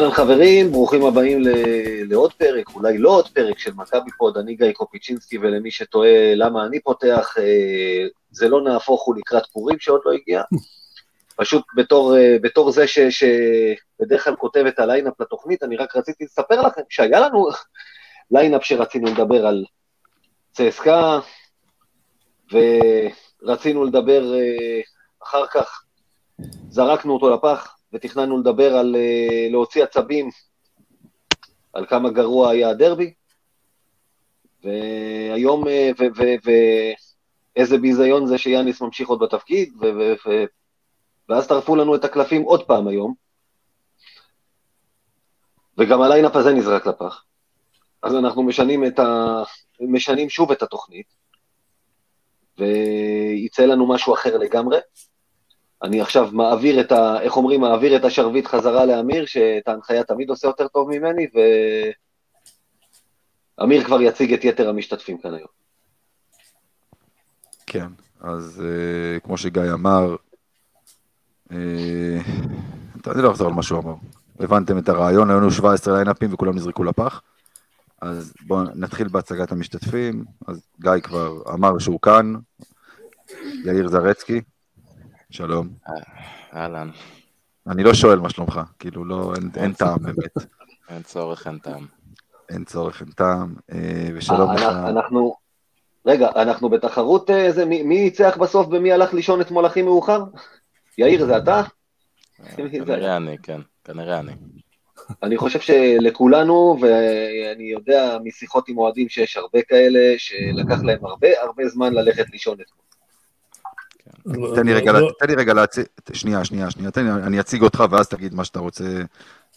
אהלן חברים, ברוכים הבאים לעוד פרק, אולי לא עוד פרק של מכבי פוד, אני גיא קופיצ'ינסקי, ולמי שתוהה למה אני פותח, אה, זה לא נהפוך הוא לקראת פורים שעוד לא הגיע. פשוט בתור, אה, בתור זה ש, שבדרך כלל כותב את ה lineup לתוכנית, אני רק רציתי לספר לכם שהיה לנו lineup שרצינו לדבר על צסקה, ורצינו לדבר אה, אחר כך, זרקנו אותו לפח, ותכננו לדבר על אה, להוציא עצבים, על כמה גרוע היה הדרבי, והיום, אה, ואיזה ביזיון זה שיאניס ממשיך עוד בתפקיד, ו, ו, ו, ואז טרפו לנו את הקלפים עוד פעם היום, וגם ה lineup הזה נזרק לפח. אז אנחנו משנים, ה... משנים שוב את התוכנית, וייצא לנו משהו אחר לגמרי. אני עכשיו מעביר את ה... איך אומרים? מעביר את השרביט חזרה לאמיר, שאת ההנחיה תמיד עושה יותר טוב ממני, ואמיר כבר יציג את יתר המשתתפים כאן היום. כן, אז uh, כמו שגיא אמר, uh, אני לא אחזור על מה שהוא אמר. הבנתם את הרעיון, היו לנו 17 ליינאפים וכולם נזרקו לפח. אז בואו נתחיל בהצגת המשתתפים. אז גיא כבר אמר שהוא כאן, יאיר זרצקי. שלום. אהלן. אני לא שואל מה שלומך, כאילו לא, אין, אין טעם באמת. אין צורך, אין טעם. אין צורך, אין טעם, אה, ושלום לך. אנחנו, רגע, אנחנו בתחרות, איזה, אה, מי, מי ניצח בסוף במי הלך לישון אתמול הכי מאוחר? יאיר, זה אתה? כנראה אני, כן, כנראה אני. אני חושב שלכולנו, ואני יודע משיחות עם אוהדים שיש הרבה כאלה, שלקח להם הרבה הרבה זמן ללכת לישון אתמול. לא, תן לי רגע, לא, לא. תן לי רגע להציג, שנייה, שנייה, שנייה, תן לי, אני אציג אותך ואז תגיד מה שאתה רוצה.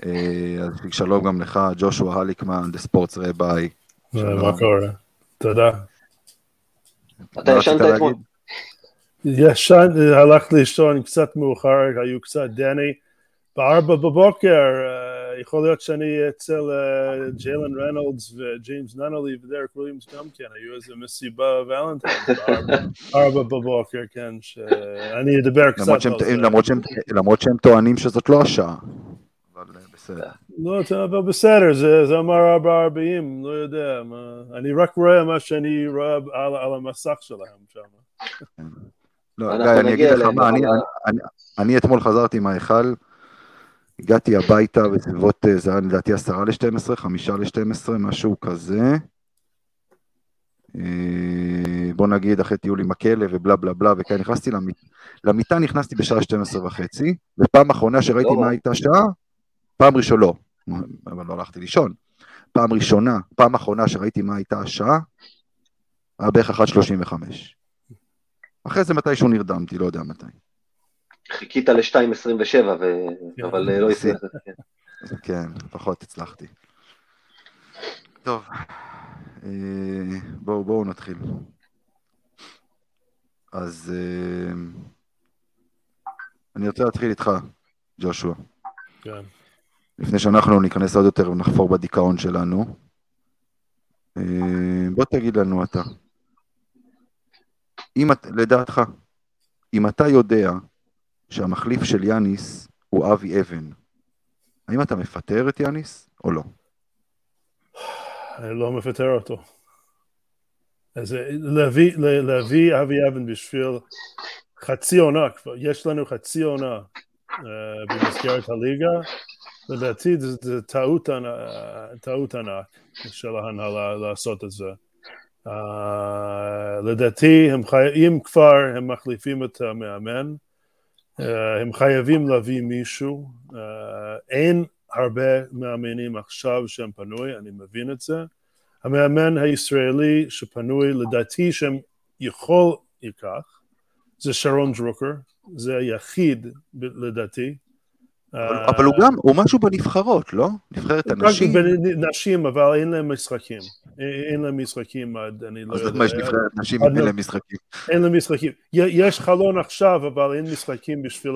אה, אז שלום גם לך, ג'ושוע הליקמן, דה ספורטס רביי. מה קורה? תודה. אתה ישנת אתמול? ישן, הלכתי לישון קצת מאוחר, היו קצת דני. בארבע בבוקר, אה, יכול להיות שאני אצל אה, ג'יילן רנולדס וג'יימס ננלי ודרק וויליאמס גם כן, היו איזה מסיבה ולנטיין, בארבע בבוקר, כן, שאני אדבר קצת על זה. למרות שהם טוענים שזאת לא השעה. לא, אבל בסדר, זה אמר ארבע ארבעים, לא יודע, אני רק רואה מה שאני רואה על המסך שלהם שם. לא, גיא, אני אגיד לך מה, אני אתמול חזרתי מההיכל, הגעתי הביתה בסביבות, אה, זה היה לדעתי עשרה ל-12, חמישה ל-12, משהו כזה. אה, בוא נגיד אחרי טיול עם הכלב ובלה בלה בלה, וכאן נכנסתי למיט... למיטה, נכנסתי בשעה 12 וחצי, ופעם אחרונה שראיתי לא. מה הייתה השעה, פעם ראשונה, לא, אבל לא הלכתי לישון. פעם ראשונה, פעם אחרונה שראיתי מה הייתה השעה, היה בערך 1.35. אחרי זה מתישהו נרדמתי, לא יודע מתי. חיכית ל-2.27, ו... כן. אבל אה, לא הצליח. כן. כן, לפחות הצלחתי. טוב, אה, בואו בואו נתחיל. אז אה, אני רוצה להתחיל איתך, ג'ושוע. כן. לפני שאנחנו ניכנס עוד יותר ונחפור בדיכאון שלנו. בוא תגיד לנו אתה, אם לדעתך, אם אתה יודע שהמחליף של יאניס הוא אבי אבן. האם אתה מפטר את יאניס או לא? אני לא מפטר אותו. אז להביא, להביא אבי אבן בשביל חצי עונה, יש לנו חצי עונה uh, במסגרת הליגה, לדעתי זו טעות, טעות ענק של ההנהלה לעשות את זה. Uh, לדעתי, הם חי... אם כבר הם מחליפים את המאמן, אה, הם חייבים להביא מישהו, אה, אין הרבה מאמנים עכשיו שהם פנוי, אני מבין את זה. המאמן הישראלי שפנוי, לדעתי שהם יכול ייקח, זה שרון דרוקר, זה היחיד לדעתי, אבל הוא גם, הוא משהו בנבחרות, לא? נבחרת הנשים. נשים, אבל אין להם משחקים. אין להם משחקים עד, אני לא יודע. אז למה יש נבחרת נשים אין להם משחקים? אין להם משחקים. יש חלון עכשיו, אבל אין משחקים בשביל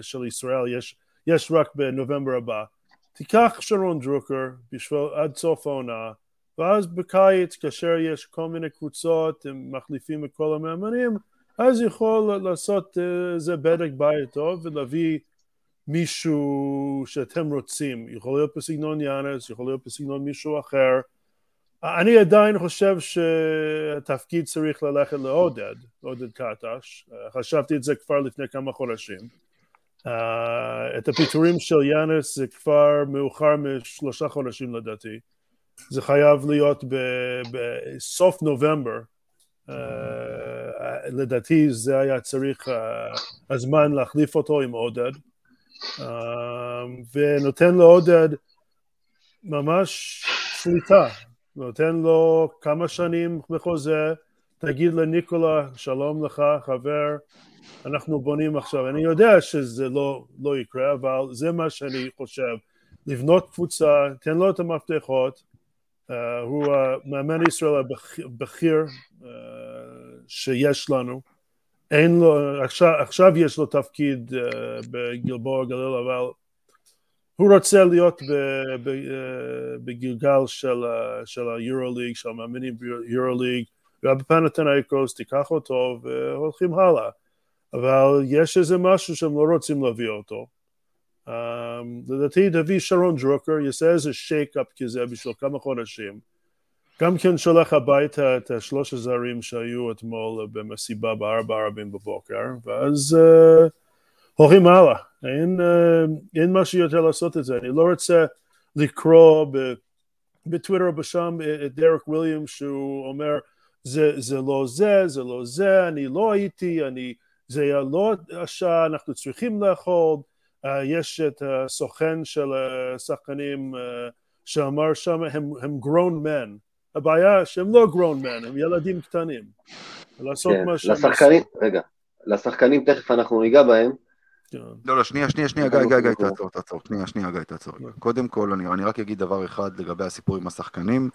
של ישראל, יש רק בנובמבר הבא. תיקח שרון דרוקר בשביל עד סוף העונה, ואז בקיץ, כאשר יש כל מיני קבוצות, הם מחליפים את כל המאמנים, אז יכול לעשות איזה בדק בית טוב ולהביא מישהו שאתם רוצים, יכול להיות בסגנון יאנס, יכול להיות בסגנון מישהו אחר. אני עדיין חושב שהתפקיד צריך ללכת לעודד, עודד קטש, חשבתי את זה כבר לפני כמה חודשים. את הפיטורים של יאנס זה כבר מאוחר משלושה חודשים לדעתי. זה חייב להיות בסוף נובמבר. לדעתי זה היה צריך הזמן להחליף אותו עם עודד. ונותן לעודד ממש שליטה, נותן לו כמה שנים בחוזה, תגיד לניקולה, שלום לך חבר, אנחנו בונים עכשיו, אני יודע שזה לא, לא יקרה, אבל זה מה שאני חושב, לבנות קבוצה, תן לו את המפתחות, uh, הוא המאמן ישראל הבכיר uh, שיש לנו, אין לו, עכשיו, עכשיו יש לו תפקיד uh, בגלבוע גליל, אבל הוא רוצה להיות ב, ב, uh, בגלגל של, uh, של היורוליג, של המאמינים ביורוליג, ובפנתנאיקוס תיקח אותו והולכים הלאה. אבל יש איזה משהו שהם לא רוצים להביא אותו. Um, לדעתי תביא שרון דרוקר, יעשה איזה שייק-אפ כזה בשביל כמה חודשים. גם כן שולח הביתה את השלוש הזרים שהיו אתמול במסיבה בארבע ערבים בבוקר, ואז uh, הלאה. אין, uh, אין משהו יותר לעשות את זה. אני לא רוצה לקרוא בטוויטר או בשם את דרק וויליאם שהוא אומר זה, זה לא זה, זה לא זה, אני לא הייתי, אני, זה לא השעה, אנחנו צריכים לאכול, uh, יש את הסוכן של השחקנים uh, שאמר שם, הם, הם grown men, הבעיה שהם לא grown men, הם ילדים קטנים. לעשות כן, מה שהם לשחקנים, רגע, לשחקנים תכף אנחנו ניגע בהם. כן. לא, לא, שנייה, שנייה, שנייה, גיא, גיא, גיא, תעצור, תעצור, שנייה, שנייה, גיא, תעצור. קודם כל, אני, אני רק אגיד דבר אחד לגבי הסיפור עם השחקנים.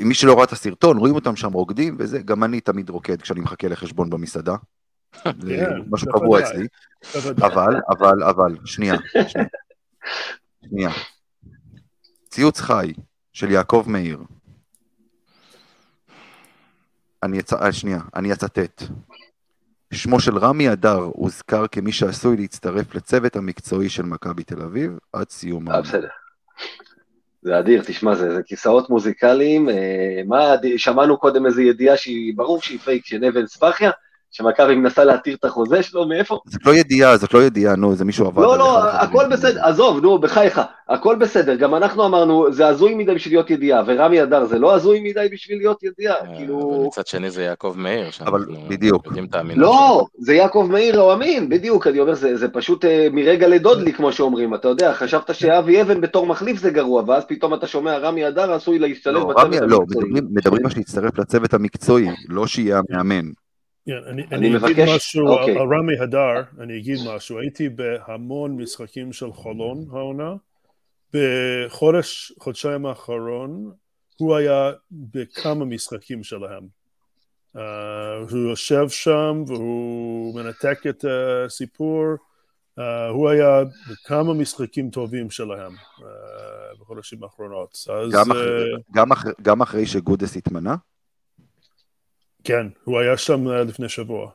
מי שלא ראה את הסרטון, רואים אותם שם רוקדים, וזה, גם אני תמיד רוקד כשאני מחכה לחשבון במסעדה. זה כן, משהו. קבוע אצלי. אבל, אבל, אבל, שנייה, שנייה. שנייה. ציוץ חי של יעקב מאיר. אני אצ... אה, שנייה, אני אצטט. שמו של רמי אדר הוזכר כמי שעשוי להצטרף לצוות המקצועי של מכבי תל אביב עד סיום אה, העונה. בסדר. זה אדיר, תשמע, זה, זה כיסאות מוזיקליים. אה, מה, שמענו קודם איזו ידיעה שהיא, ברור שהיא פייק, שנבן ספחיה, שמכבי מנסה להתיר את החוזה שלו, מאיפה? זאת לא ידיעה, זאת לא ידיעה, נו, זה מישהו עבד. לא, לא. הכל בסדר, עזוב, נו, בחייך, הכל בסדר, גם אנחנו אמרנו, זה הזוי מדי בשביל להיות ידיעה, ורמי אדר זה לא הזוי מדי בשביל להיות ידיעה, אה, כאילו... ומצד שני זה יעקב מאיר, אבל בדיוק. לא, זה יעקב מאיר או אמין, בדיוק, אני אומר, זה, זה פשוט אה, מרגע לדודלי, כמו שאומרים, אתה יודע, חשבת שאבי אבן בתור מחליף זה גרוע, ואז פתאום אתה שומע רמי אדר עשוי להשתלב לא, בצוות רמי, לא, המקצועי. מדברים- מדברים על שיצטרף לצוות המקצועי, לא שיהיה המאמן. כן, אני, אני אני אגיד מבקש- משהו אוקיי. על, על רמי הדר, אני אגיד משהו, הייתי בהמון משחקים של חולון העונה, בחודש, חודשיים האחרון, הוא היה בכמה משחקים שלהם. Uh, הוא יושב שם והוא מנתק את הסיפור, uh, הוא היה בכמה משחקים טובים שלהם uh, בחודשים האחרונות. אז גם אה, אחרי- גם אחרי- גם אחרי שגודס התמנה? כן, הוא היה שם לפני שבוע.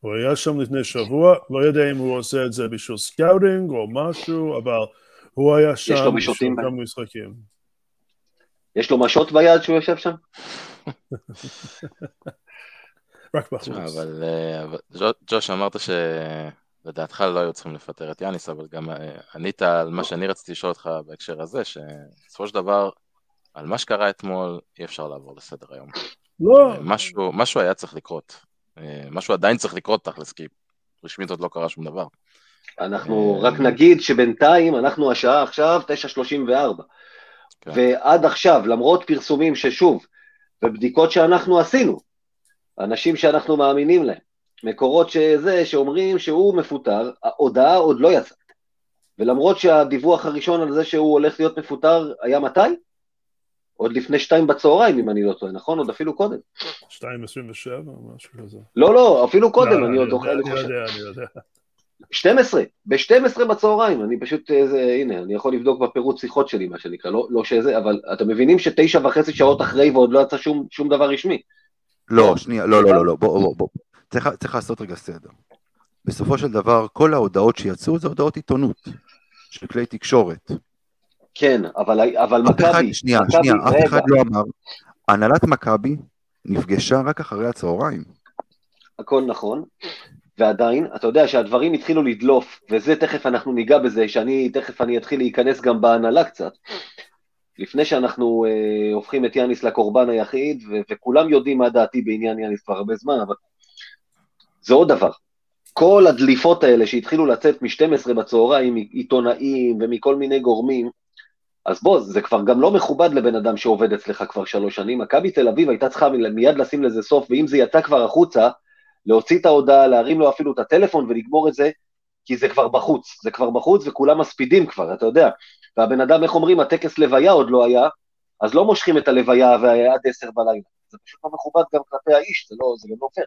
הוא היה שם לפני שבוע, לא יודע אם הוא עושה את זה בשביל scouting או משהו, אבל הוא היה שם בשביל כמה משחקים. יש לו משות ביד שהוא יושב שם? רק בחוץ. תשמע, אבל אה, ג'וש, אמרת שלדעתך לא היו צריכים לפטר את יאניס, אבל גם אה, ענית על מה שאני רציתי לשאול אותך בהקשר הזה, שבסופו של דבר, על מה שקרה אתמול אי אפשר לעבור לסדר היום. לא, משהו, משהו היה צריך לקרות. אה, משהו עדיין צריך לקרות תכלס, כי רשמית עוד לא קרה שום דבר. אנחנו אה. רק נגיד שבינתיים, אנחנו השעה עכשיו 9:34, כן. ועד עכשיו, למרות פרסומים ששוב, ובדיקות שאנחנו עשינו, אנשים שאנחנו מאמינים להם, מקורות שזה, שאומרים שהוא מפוטר, ההודעה עוד לא יצאה. ולמרות שהדיווח הראשון על זה שהוא הולך להיות מפוטר היה מתי? עוד לפני שתיים בצהריים, אם אני לא טועה, נכון? עוד אפילו קודם. 2.27 או משהו כזה. לא, לא, אפילו קודם, לא, אני עוד אוכל, אני יודע, אני יודע. 12, ב-12 בצהריים, אני פשוט, איזה, הנה, אני יכול לבדוק בפירוט שיחות שלי, מה שנקרא, לא, לא שזה, אבל אתם מבינים שתשע וחצי שעות אחרי ועוד לא יצא שום, שום דבר רשמי. לא, שנייה, לא, לא, לא, לא, בוא, בוא, בוא. צריך צריך לעשות רגע סדר. בסופו של דבר, כל ההודעות שיצאו זה הודעות עיתונות, של כלי תקשורת. כן, אבל, אבל מכבי, שנייה, מכבי, שנייה, אף רגע, אחד לא אמר, הנהלת מכבי נפגשה רק אחרי הצהריים. הכל נכון, ועדיין, אתה יודע שהדברים התחילו לדלוף, וזה תכף אנחנו ניגע בזה, שאני תכף אני אתחיל להיכנס גם בהנהלה קצת. לפני שאנחנו אה, הופכים את יאניס לקורבן היחיד, ו- וכולם יודעים מה דעתי בעניין יאניס כבר הרבה זמן, אבל זה עוד דבר. כל הדליפות האלה שהתחילו לצאת מ-12 בצהריים, מעיתונאים ומכל מיני גורמים, אז בוא, זה כבר גם לא מכובד לבן אדם שעובד אצלך כבר שלוש שנים. מכבי תל אביב הייתה צריכה מיד לשים לזה סוף, ואם זה יצא כבר החוצה, להוציא את ההודעה, להרים לו אפילו את הטלפון ולגמור את זה, כי זה כבר בחוץ. זה כבר בחוץ וכולם מספידים כבר, אתה יודע. והבן אדם, איך אומרים, הטקס לוויה עוד לא היה, אז לא מושכים את הלוויה ועד עשר בלילה. זה פשוט לא מכובד גם כלפי האיש, זה לא, זה לא פייר.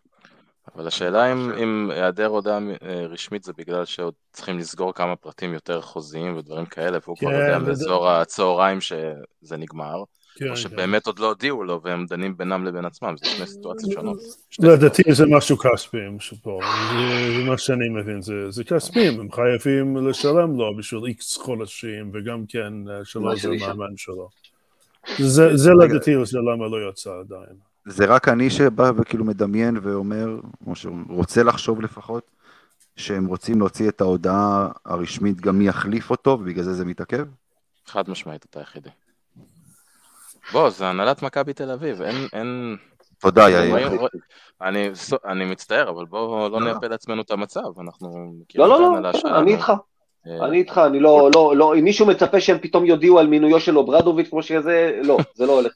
אבל השאלה אם, אם היעדר הודעה אה, רשמית זה בגלל שעוד צריכים לסגור כמה פרטים יותר חוזיים ודברים כאלה, והוא כבר כן, יודע זה- באזור הצהריים שזה נגמר, כן, או כן. שבאמת עוד לא הודיעו לו והם דנים בינם לבין עצמם, זה שני סיטואציות שונות. שתי לדעתי זה משהו כספי, משהו פה, זה זה מה שאני מבין, זה- זה כספי, הם חייבים לשלם לו בשביל איקס חודשים, וגם כן אה, שלא זה שנשאר. מאמן שלו. זה זה. לדעתי זה למה לא יצא עדיין. זה רק אני שבא וכאילו מדמיין ואומר, או שרוצה לחשוב לפחות, שהם רוצים להוציא את ההודעה הרשמית גם מי יחליף אותו, ובגלל זה זה מתעכב? חד משמעית אתה היחידי. בוא, זה הנהלת מכבי תל אביב, אין, אין... תודה, יאיר. רואים- אני, אני מצטער, אבל בואו לא לא. נייפה לעצמנו את המצב, אנחנו לא, מכירים לא, לא, ההנהלה שלנו. אני איתך, אה, אני איתך, אני לא, לא, לא, אם מישהו מצפה שהם פתאום יודיעו על מינויו של אוברדוביץ' כמו שזה, לא, זה לא הולך.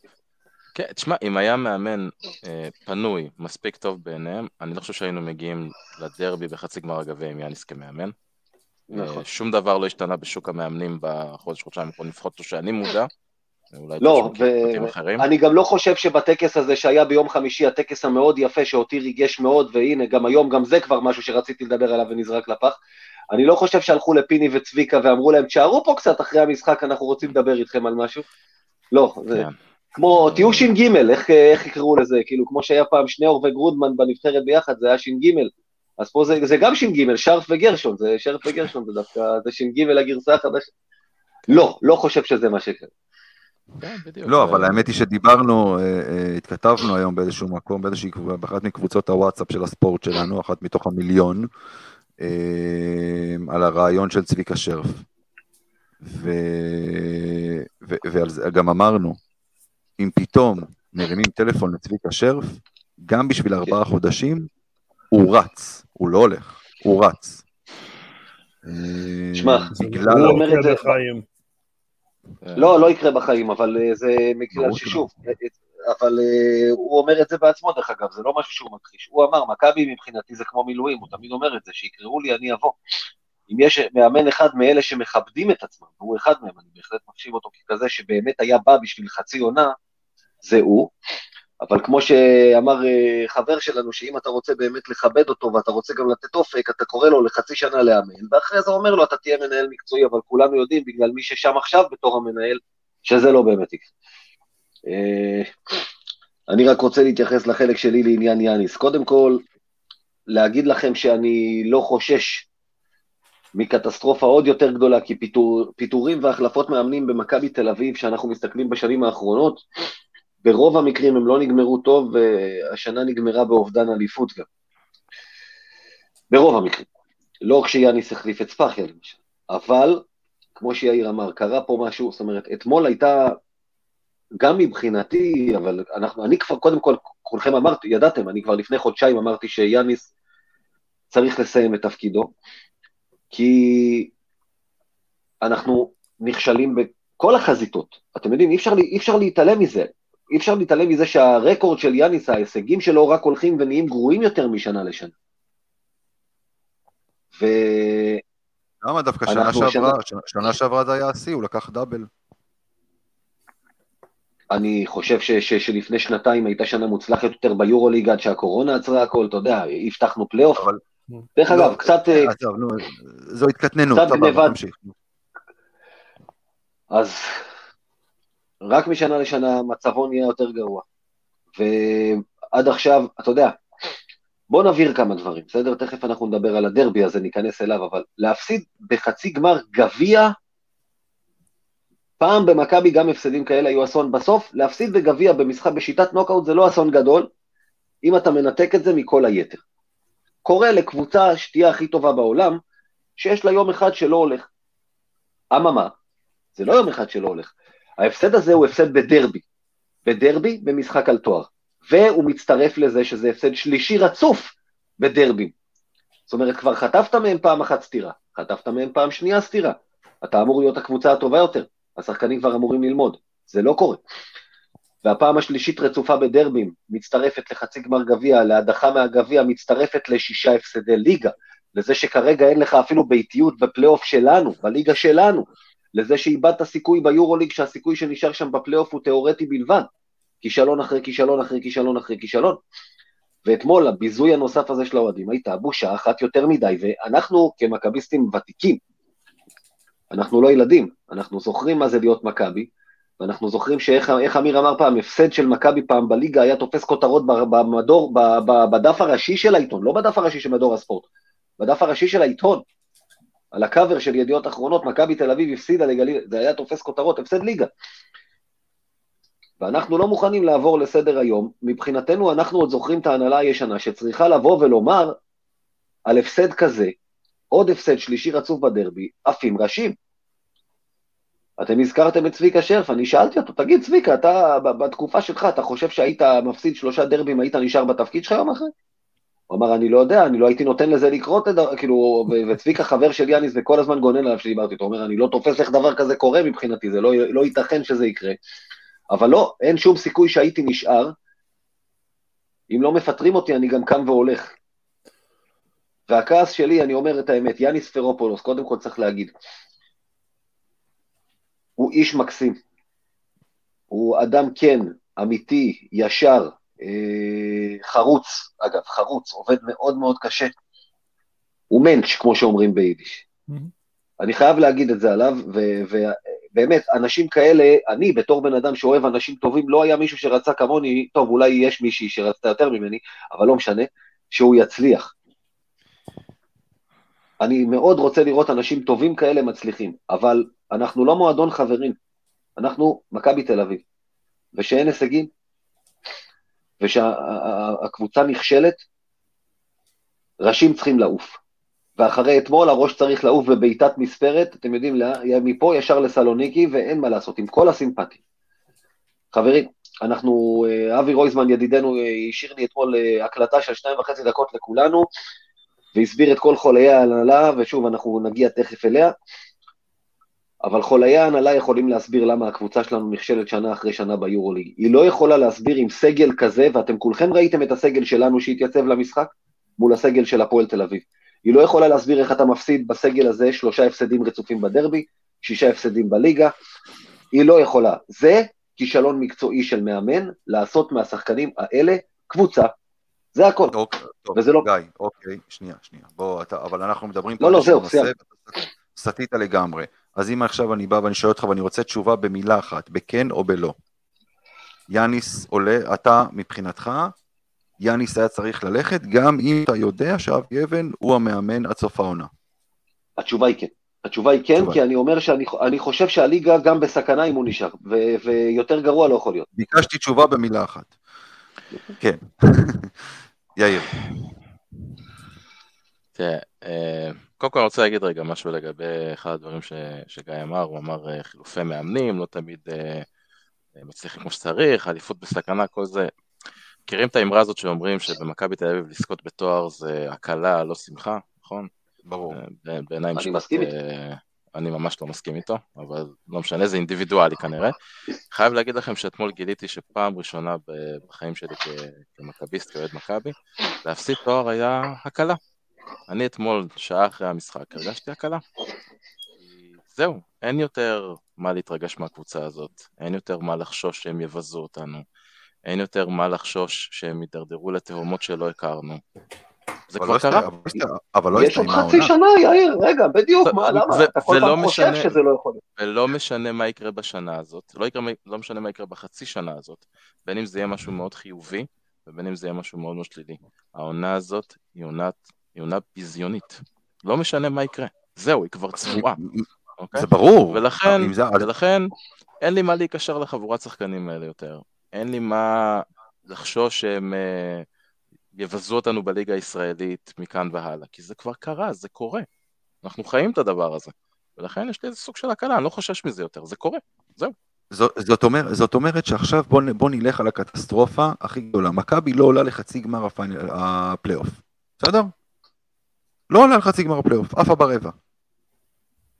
כן, תשמע, אם היה מאמן אה, פנוי מספיק טוב בעיניהם, אני לא חושב שהיינו מגיעים לדרבי בחצי גמר הגביע עם יאניס כמאמן. נכון. אה, שום דבר לא השתנה בשוק המאמנים בחודש, חודשיים האחרונים, לפחות לא שאני מודע. אולי לא, אתה מכיר פרטים אחרים. אני גם לא חושב שבטקס הזה שהיה ביום חמישי, הטקס המאוד יפה שאותי ריגש מאוד, והנה, גם היום, גם זה כבר משהו שרציתי לדבר עליו ונזרק לפח. אני לא חושב שהלכו לפיני וצביקה ואמרו להם, תשארו פה קצת אחרי המשחק, אנחנו רוצים לדבר איתכם על משהו. לא, זה כן. כמו, תהיו ש"ג, איך, איך יקראו לזה, כאילו, כמו שהיה פעם שניאור וגרודמן בנבחרת ביחד, זה היה ש"ג. אז פה זה, זה גם ש"ג, שרף וגרשון, זה שרף וגרשון, זה דווקא, זה ש"ג הגרסה החדשה. לא, לא חושב שזה מה שקרה. כן. לא, אבל האמת היא שדיברנו, אה, אה, התכתבנו היום באיזשהו מקום, באיזושהי, באחת מקבוצות הוואטסאפ של הספורט שלנו, אחת מתוך המיליון, אה, על הרעיון של צביקה שרף. ו... ו... ועל זה גם אמרנו, אם פתאום מרימים טלפון לצביקה שרף, גם בשביל ארבעה חודשים, הוא רץ, הוא לא הולך, הוא רץ. אה, שמע. הוא הוא אומר את זה-. אה, לא, לא יקרה בחיים, אבל אה, זה בגלל ששוב, אה, אה, אבל אה, הוא אומר את זה בעצמו דרך אגב, זה לא משהו שהוא מכחיש. הוא אמר, מכבי מבחינתי זה כמו מילואים, הוא תמיד אומר את זה, שיקראו לי אני אבוא. אם יש מאמן אחד מאלה שמכבדים את עצמם, והוא אחד מהם, אני בהחלט מחשיב אותו ככזה שבאמת היה בא בשביל חצי עונה, זה הוא. אבל כמו שאמר אה, חבר שלנו, שאם אתה רוצה באמת לכבד אותו ואתה רוצה גם לתת אופק, אתה קורא לו לחצי שנה לאמן, ואחרי זה אומר לו, אתה תהיה מנהל מקצועי, אבל כולנו יודעים, בגלל מי ששם עכשיו בתור המנהל, שזה לא באמת יקרה. אה, אני רק רוצה להתייחס לחלק שלי לעניין יאניס. קודם כל, להגיד לכם שאני לא חושש מקטסטרופה עוד יותר גדולה, כי פיתור, פיטורים והחלפות מאמנים במכבי תל אביב, שאנחנו מסתכלים בשנים האחרונות, ברוב המקרים הם לא נגמרו טוב, והשנה נגמרה באובדן אליפות גם. ברוב המקרים. לא כשיאניס החליף את ספאחיה למשל. אבל, כמו שיאיר אמר, קרה פה משהו, זאת אומרת, אתמול הייתה, גם מבחינתי, אבל אנחנו, אני כבר, קודם כל, כולכם אמרתי, ידעתם, אני כבר לפני חודשיים אמרתי שיאניס צריך לסיים את תפקידו, כי אנחנו נכשלים בכל החזיתות. אתם יודעים, אי אפשר, אי אפשר להתעלם מזה. אי אפשר להתעלם מזה שהרקורד של יאניס, ההישגים שלו רק הולכים ונהיים גרועים יותר משנה לשנה. ו... למה דווקא שנה שעברה, שנה- שנה שעברה זה היה השיא, הוא לקח דאבל. אני חושב ש, ש, שלפני שנתיים הייתה שנה מוצלחת יותר ביורוליג עד שהקורונה עצרה הכל, אתה יודע, הבטחנו פלייאוף. אבל- דרך אגב, לא, קצת, אה, עזוב, נו, זו התקטננות, סבבה, תמשיך. אז רק משנה לשנה מצבו נהיה יותר גרוע. ועד עכשיו, אתה יודע, בוא נבהיר כמה דברים, בסדר? תכף אנחנו נדבר על הדרבי הזה, ניכנס אליו, אבל להפסיד בחצי גמר גביע, פעם במכבי גם הפסדים כאלה היו אסון בסוף, להפסיד בגביע במשחק בשיטת נוקאוט זה לא אסון גדול, אם אתה מנתק את זה מכל היתר. קורה לקבוצה שתהיה הכי טובה בעולם, שיש לה יום אחד שלא הולך. אממה, זה לא יום אחד שלא הולך. ההפסד הזה הוא הפסד בדרבי. בדרבי במשחק על תואר. והוא מצטרף לזה שזה הפסד שלישי רצוף בדרבים. זאת אומרת, כבר חטפת מהם פעם אחת סטירה, חטפת מהם פעם שנייה סטירה. אתה אמור להיות הקבוצה הטובה יותר, השחקנים כבר אמורים ללמוד. זה לא קורה. והפעם השלישית רצופה בדרבים, מצטרפת לחצי גמר גביע, להדחה מהגביע, מצטרפת לשישה הפסדי ליגה, לזה שכרגע אין לך אפילו ביתיות בפלייאוף שלנו, בליגה שלנו, לזה שאיבדת סיכוי ביורוליג, שהסיכוי שנשאר שם בפלייאוף הוא תיאורטי בלבד. כישלון אחרי כישלון אחרי כישלון אחרי כישלון. ואתמול הביזוי הנוסף הזה של האוהדים הייתה בושה אחת יותר מדי, ואנחנו כמכביסטים ותיקים, אנחנו לא ילדים, אנחנו זוכרים מה זה להיות מכבי, ואנחנו זוכרים שאיך אמיר אמר פעם, הפסד של מכבי פעם בליגה היה תופס כותרות במדור, בדף הראשי של העיתון, לא בדף הראשי של מדור הספורט, בדף הראשי של העיתון, על הקאבר של ידיעות אחרונות, מכבי תל אביב הפסידה לגליל, זה היה תופס כותרות, הפסד ליגה. ואנחנו לא מוכנים לעבור לסדר היום, מבחינתנו אנחנו עוד זוכרים את ההנהלה הישנה שצריכה לבוא ולומר על הפסד כזה, עוד הפסד שלישי רצוף בדרבי, עפים ראשים. אתם הזכרתם את צביקה שרף, אני שאלתי אותו, תגיד צביקה, אתה בתקופה שלך, אתה חושב שהיית מפסיד שלושה דרבים, היית נשאר בתפקיד שלך יום אחרי? הוא אמר, אני לא יודע, אני לא הייתי נותן לזה לקרות, כאילו, וצביקה חבר של יאניס וכל הזמן גונן עליו שדיברתי איתו, הוא אומר, אני לא תופס איך דבר כזה קורה מבחינתי, זה לא, לא ייתכן שזה יקרה. אבל לא, אין שום סיכוי שהייתי נשאר. אם לא מפטרים אותי, אני גם קם והולך. והכעס שלי, אני אומר את האמת, יאניס פרופולוס, קודם כל צריך להגיד, הוא איש מקסים. הוא אדם כן, אמיתי, ישר, חרוץ, אגב, חרוץ, עובד מאוד מאוד קשה. הוא מענץ', כמו שאומרים ביידיש. Mm-hmm. אני חייב להגיד את זה עליו, ובאמת, אנשים כאלה, אני בתור בן אדם שאוהב אנשים טובים, לא היה מישהו שרצה כמוני, טוב, אולי יש מישהי שרצתה יותר ממני, אבל לא משנה, שהוא יצליח. אני מאוד רוצה לראות אנשים טובים כאלה מצליחים, אבל אנחנו לא מועדון חברים, אנחנו מכבי תל אביב. ושאין הישגים, ושהקבוצה נכשלת, ראשים צריכים לעוף. ואחרי אתמול הראש צריך לעוף בבעיטת מספרת, אתם יודעים, מפה ישר לסלוניקי, ואין מה לעשות, עם כל הסימפטיה. חברים, אנחנו, אה, אבי רויזמן ידידנו אה, השאיר לי אתמול אה, הקלטה של שתיים וחצי דקות לכולנו, והסביר את כל חוליי ההנהלה, ושוב, אנחנו נגיע תכף אליה, אבל חוליי ההנהלה יכולים להסביר למה הקבוצה שלנו נכשלת שנה אחרי שנה ביורוליג. היא לא יכולה להסביר עם סגל כזה, ואתם כולכם ראיתם את הסגל שלנו שהתייצב למשחק, מול הסגל של הפועל תל אביב. היא לא יכולה להסביר איך אתה מפסיד בסגל הזה שלושה הפסדים רצופים בדרבי, שישה הפסדים בליגה, היא לא יכולה. זה כישלון מקצועי של מאמן, לעשות מהשחקנים האלה קבוצה. זה הכל. אוקיי, טוב, וזה לא... גיא, אוקיי, שנייה, שנייה. בוא, אתה, אבל אנחנו מדברים לא, לא, זהו, סיימת. סטית לגמרי. אז אם עכשיו אני בא ואני שואל אותך ואני רוצה תשובה במילה אחת, בכן או בלא. יאניס עולה, אתה מבחינתך, יאניס היה צריך ללכת, גם אם אתה יודע שאבי אבן הוא המאמן עד סוף העונה. התשובה היא כן. התשובה היא כן, התשובה. כי אני אומר שאני חושב שהליגה גם בסכנה אם הוא נשאר, ו- ויותר גרוע לא יכול להיות. ביקשתי תשובה במילה אחת. כן. יאיר. תראה, אה, קודם כל אני רוצה להגיד רגע משהו לגבי אחד הדברים ש, שגיא אמר, הוא אמר אה, חילופי מאמנים, לא תמיד אה, מצליחים כמו שצריך, אליפות בסכנה, כל זה. מכירים את האמרה הזאת שאומרים שבמכבי תל אביב לזכות בתואר זה הקלה, לא שמחה, נכון? ברור. בעיניי אני מסכים איתו. אני ממש לא מסכים איתו, אבל לא משנה, זה אינדיבידואלי כנראה. חייב להגיד לכם שאתמול גיליתי שפעם ראשונה בחיים שלי כמכביסט, כאוהד מכבי, להפסיד תואר היה הקלה. אני אתמול, שעה אחרי המשחק, הרגשתי הקלה. זהו, אין יותר מה להתרגש מהקבוצה הזאת, אין יותר מה לחשוש שהם יבזו אותנו. אין יותר מה לחשוש שהם יידרדרו לתהומות שלא הכרנו. זה כבר לא קרה. אבל לא יש עוד חצי שנה, יאיר, רגע, בדיוק, מה, למה? אתה כל פעם חושב שזה לא יכול להיות. ולא משנה מה יקרה בשנה הזאת, לא, לא משנה מה יקרה בחצי שנה הזאת, בין אם זה יהיה משהו מאוד חיובי, ובין אם זה יהיה משהו מאוד מאוד שלילי. העונה הזאת היא עונת, היא עונה ביזיונית. לא משנה מה יקרה. זהו, היא כבר צבועה. אוקיי? זה ברור. ולכן, זה... ולכן אין לי מה להיקשר לחבורת שחקנים האלה יותר. אין לי מה לחשוש שהם uh, יבזו אותנו בליגה הישראלית מכאן והלאה, כי זה כבר קרה, זה קורה. אנחנו חיים את הדבר הזה. ולכן יש לי איזה סוג של הקלה, אני לא חושש מזה יותר, זה קורה, זהו. זאת, זאת, אומר, זאת אומרת שעכשיו בוא, בוא נלך על הקטסטרופה הכי גדולה. מכבי לא עולה לחצי גמר הפלייאוף, בסדר? לא עולה לחצי גמר הפלייאוף, עפה ברבע.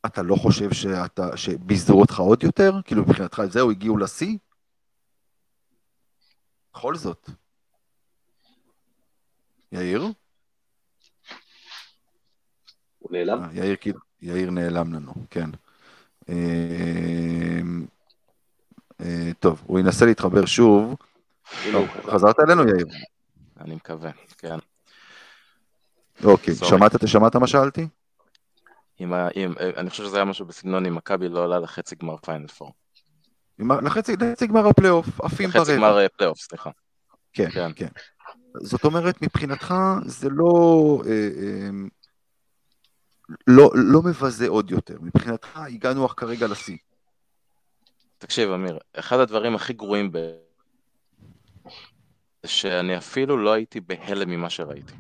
אתה לא חושב שאתה, שביזרו אותך עוד יותר? כאילו מבחינתך זהו, הגיעו לשיא? בכל זאת. יאיר? הוא נעלם? אה, יאיר, כאילו, יאיר נעלם לנו, כן. אה, אה, טוב, הוא ינסה להתחבר שוב. חזרת אלינו, יאיר? אני מקווה, כן. אוקיי, שמעת, שמעת מה שאלתי? עם ה, עם, אני חושב שזה היה משהו בסגנון אם מכבי לא עלה לחצי גמר פיינל פור. לחצי, לחצי גמר הפלייאוף, עפים ברבע. לחצי גמר פלייאוף, סליחה. כן, כן, כן. זאת אומרת, מבחינתך זה לא, אה, אה, לא, לא מבזה עוד יותר. מבחינתך הגענו כרגע לשיא. תקשיב, אמיר, אחד הדברים הכי גרועים ב... שאני אפילו לא הייתי בהלם ממה שראיתי.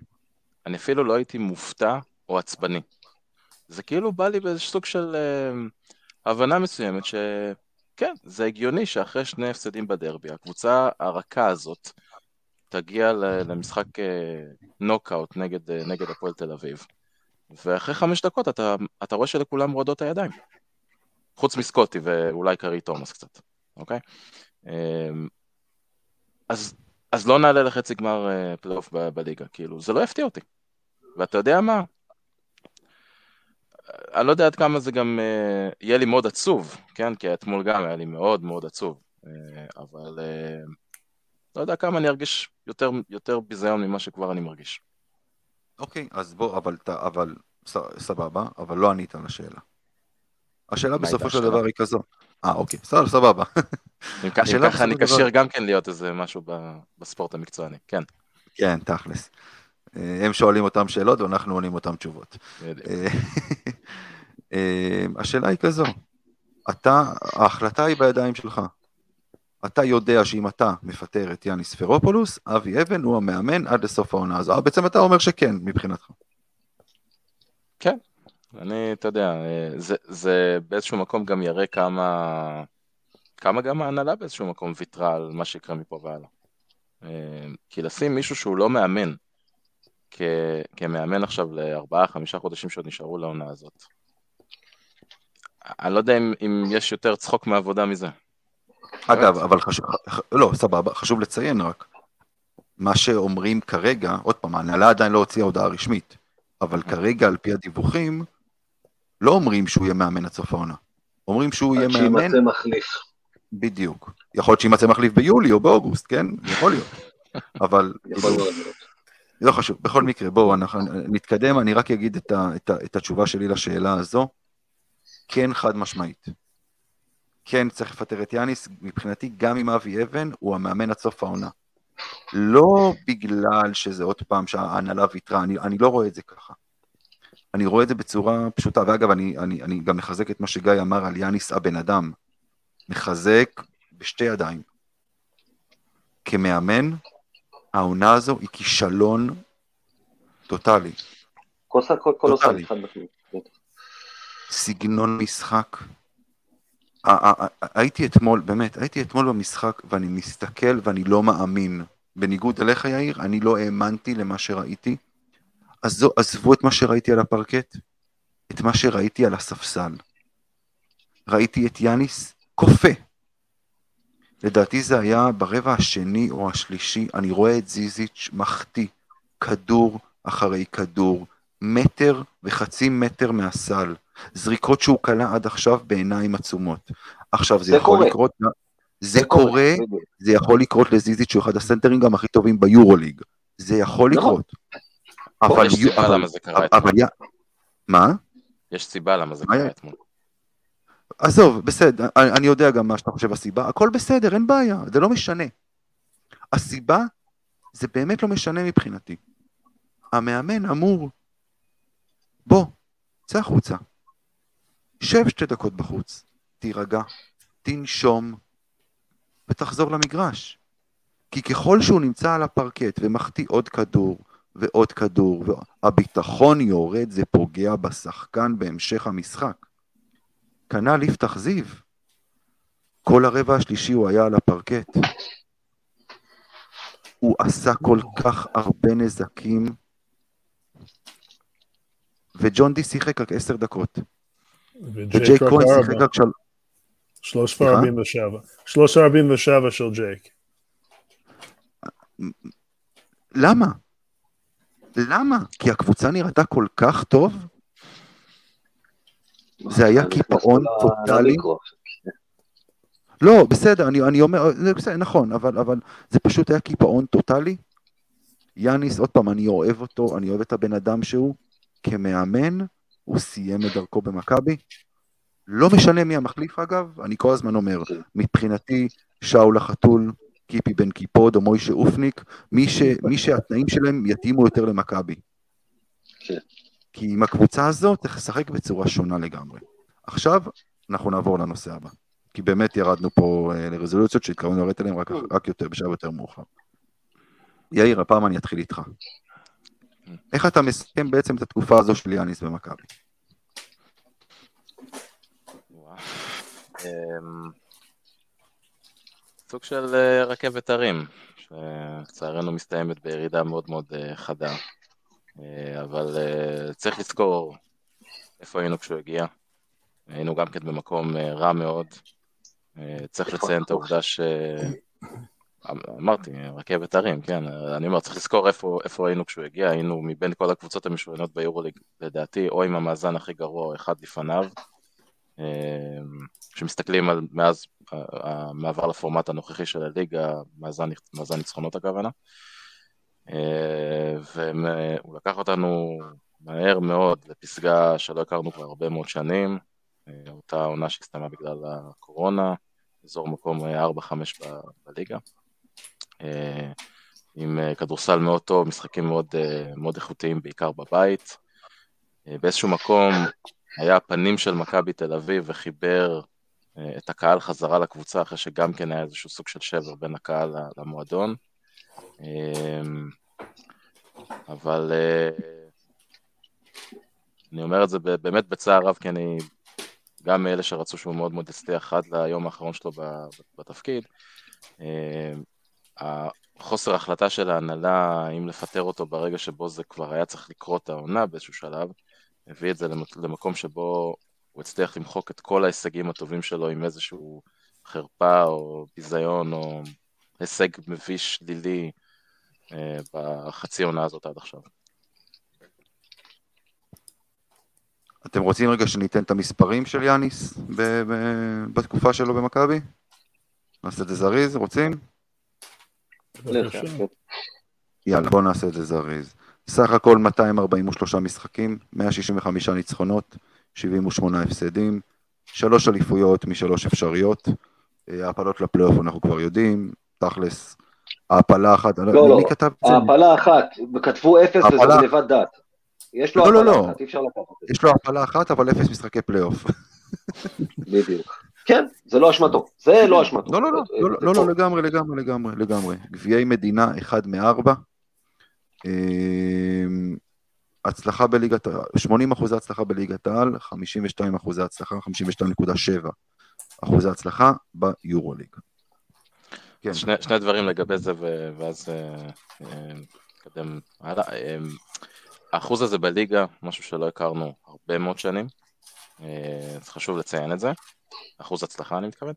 אני אפילו לא הייתי מופתע או עצבני. זה כאילו בא לי באיזה סוג של uh, הבנה מסוימת שכן, זה הגיוני שאחרי שני הפסדים בדרבי, הקבוצה הרכה הזאת תגיע למשחק נוקאוט אה, נגד, אה, נגד הפועל תל אביב, ואחרי חמש דקות אתה, אתה רואה שלכולם רועדות הידיים. חוץ מסקוטי ואולי קיירי תומאס קצת, אוקיי? אמ, אז, אז לא נעלה לחצי גמר פלייאוף בליגה, כאילו, זה לא יפתיע אותי. ואתה יודע מה? אני לא יודע עד כמה זה גם אה, יהיה לי מאוד עצוב, כן? כי אתמול גם היה לי מאוד מאוד עצוב, אה, אבל uh, לא יודע כמה אני ארגיש יותר, יותר ביזיון ממה שכבר אני מרגיש. אוקיי, okay, אז בוא, אבל, אבל סבבה, אבל לא ענית על השאלה. השאלה בסופו של דבר היא כזו. אה, אוקיי, בסדר, סבבה. אם ככה אני כשיר גם כן להיות איזה משהו בספורט המקצועני, כן. כן, תכלס. אה, הם שואלים אותם שאלות ואנחנו עונים אותם תשובות. אה, אה, השאלה היא כזו, אתה, ההחלטה היא בידיים שלך. אתה יודע שאם אתה מפטר את יאניס פרופולוס, אבי אבן הוא המאמן עד לסוף העונה הזו. בעצם אתה אומר שכן, מבחינתך. כן, אני, אתה יודע, זה, זה באיזשהו מקום גם יראה כמה, כמה גם ההנהלה באיזשהו מקום ויתרה על מה שיקרה מפה והלאה. כי לשים מישהו שהוא לא מאמן, כ, כמאמן עכשיו לארבעה, חמישה חודשים שעוד נשארו לעונה הזאת. אני לא יודע אם, אם יש יותר צחוק מעבודה מזה. אגב, אבל חשוב, לא, סבבה, חשוב לציין רק, מה שאומרים כרגע, עוד פעם, ההנהלה עדיין לא הוציאה הודעה רשמית, אבל כרגע על פי הדיווחים, לא אומרים שהוא יהיה מאמן עד סוף העונה. אומרים שהוא יהיה מאמן... עד שימצא מחליף. בדיוק. יכול להיות שימצא מחליף ביולי או באוגוסט, כן? יכול להיות. אבל... יכול להיות. לא חשוב, בכל מקרה, בואו אנחנו נתקדם, אני רק אגיד את, ה, את, ה, את התשובה שלי לשאלה הזו. כן חד משמעית. כן צריך לפטר את יאניס, מבחינתי גם עם אבי אבן הוא המאמן עד סוף העונה. לא בגלל שזה עוד פעם שההנהלה ויתרה, אני, אני לא רואה את זה ככה. אני רואה את זה בצורה פשוטה, ואגב, אני, אני, אני גם מחזק את מה שגיא אמר על יאניס הבן אדם. מחזק בשתי ידיים. כמאמן, העונה הזו היא כישלון טוטאלי. קולוסלי. סגנון משחק. הייתי אתמול, באמת, הייתי אתמול במשחק ואני מסתכל ואני לא מאמין. בניגוד אליך יאיר, אני לא האמנתי למה שראיתי. עזבו את מה שראיתי על הפרקט, את מה שראיתי על הספסל. ראיתי את יאניס כופה. לדעתי זה היה ברבע השני או השלישי, אני רואה את זיזיץ' מחטיא כדור אחרי כדור, מטר וחצי מטר מהסל, זריקות שהוא קלע עד עכשיו בעיניים עצומות. עכשיו זה, זה יכול קורה. לקרות, זה, זה קורה, קורה, זה יכול לקרות לזיזיץ' שהוא אחד הסנטרים גם הכי טובים ביורוליג, זה יכול לא. לקרות. אבל, יש סיבה למה זה קרה אתמול. מה? יש סיבה למה זה קרה אתמול. עזוב, בסדר, אני יודע גם מה שאתה חושב הסיבה, הכל בסדר, אין בעיה, זה לא משנה. הסיבה זה באמת לא משנה מבחינתי. המאמן אמור, בוא, צא החוצה, שב שתי דקות בחוץ, תירגע, תנשום, ותחזור למגרש. כי ככל שהוא נמצא על הפרקט ומחטיא עוד כדור ועוד כדור, והביטחון יורד, זה פוגע בשחקן בהמשך המשחק. כנ"ל יפתח זיו. כל הרבע השלישי הוא היה על הפרקט. הוא עשה כל כך הרבה נזקים, וג'ון די שיחק רק עשר דקות. וג'יי כהן שיחק רק של... שלוש ארבעים ושבע. שלוש ארבעים ושבע של ג'ייק. למה? למה? כי הקבוצה נראתה כל כך טוב? זה היה קיפאון טוטאלי. לא, בסדר, אני, אני אומר, זה בסדר, נכון, אבל, אבל זה פשוט היה קיפאון טוטאלי. יאניס, עוד פעם, אני אוהב אותו, אני אוהב את הבן אדם שהוא, כמאמן, הוא סיים את דרכו במכבי. לא משנה מי המחליף אגב, אני כל הזמן אומר, מבחינתי, שאול החתול, קיפי בן קיפוד או מוישה אופניק, מי, ש, מי שהתנאים שלהם יתאימו יותר למכבי. כי עם הקבוצה הזאת צריך לשחק בצורה שונה לגמרי. עכשיו אנחנו נעבור לנושא הבא. כי באמת ירדנו פה אה, לרזולוציות שהתכוונו לרדת עליהן רק, רק יותר, בשלב יותר מאוחר. יאיר, הפעם אני אתחיל איתך. איך אתה מסכם בעצם את התקופה הזו של יאניס במכבי? אמ, סוג של אה, רכבת הרים, שלצערנו מסתיימת בירידה מאוד מאוד אה, חדה. אבל צריך לזכור איפה היינו כשהוא הגיע. היינו גם כן במקום רע מאוד, אה, צריך לציין את העובדה ש... אמרתי, רכבת הרים, כן, אני אומר, צריך לזכור איפה, איפה היינו כשהוא הגיע, היינו מבין כל הקבוצות המשוריינות ביורוליג, לדעתי, או עם המאזן הכי גרוע או אחד לפניו, אה, כשמסתכלים על מאז המעבר לפורמט הנוכחי של הליגה, מאזן, מאזן ניצחונות הכוונה, אה, והוא לקח אותנו מהר מאוד לפסגה שלא הכרנו כבר הרבה מאוד שנים, אותה עונה שהסתיימה בגלל הקורונה, אזור מקום 4-5 בליגה. אה, עם אה, כדורסל מאוד טוב, משחקים מאוד, אה, מאוד איכותיים, בעיקר בבית. באיזשהו מקום היה הפנים של מכבי תל אביב וחיבר את הקהל חזרה לקבוצה, אחרי שגם כן היה איזשהו סוג של שבר בין הקהל למועדון. אבל אני אומר את זה באמת בצער רב, כי אני גם מאלה שרצו שהוא מאוד מאוד יצליח עד ליום האחרון שלו בתפקיד. אה, החוסר החלטה של ההנהלה, אם לפטר אותו ברגע שבו זה כבר היה צריך לקרות העונה באיזשהו שלב, הביא את זה למקום שבו הוא הצליח למחוק את כל ההישגים הטובים שלו עם איזשהו חרפה או ביזיון או הישג מביש שלילי אה, בחצי עונה הזאת עד עכשיו. אתם רוצים רגע שניתן את המספרים של יאניס ב- ב- בתקופה שלו במכבי? נעשה את זה זריז, רוצים? יאללה, בואו נעשה את זה זריז. סך הכל 243 משחקים, 165 ניצחונות, 78 הפסדים, שלוש אליפויות משלוש אפשריות. אה, העפלות לפלייאוף אנחנו כבר יודעים, תכלס, העפלה אחת, לא, לא, העפלה אחת, כתבו אפס וזה גניבת דעת. יש לו לא, לא, לא. אחת, אי אפשר לקחת את זה. יש לו הפעלה אחת, אבל אפס משחקי פלייאוף. בדיוק. כן, זה לא אשמתו, זה לא אשמתו. לא, לא, לא, לא, לא, לא, לגמרי, לגמרי, לגמרי, לגמרי. גביעי מדינה, אחד מארבע. אמ, הצלחה בליגת, 80 אחוזי הצלחה בליגת העל, 52 אחוזי הצלחה, 52.7 אחוזי הצלחה ביורוליג. כן. שני, שני דברים לגבי זה, ואז נתקדם הלאה. אמ, האחוז הזה בליגה, משהו שלא הכרנו הרבה מאוד שנים, אה, אז חשוב לציין את זה, אחוז הצלחה אני מתכוון,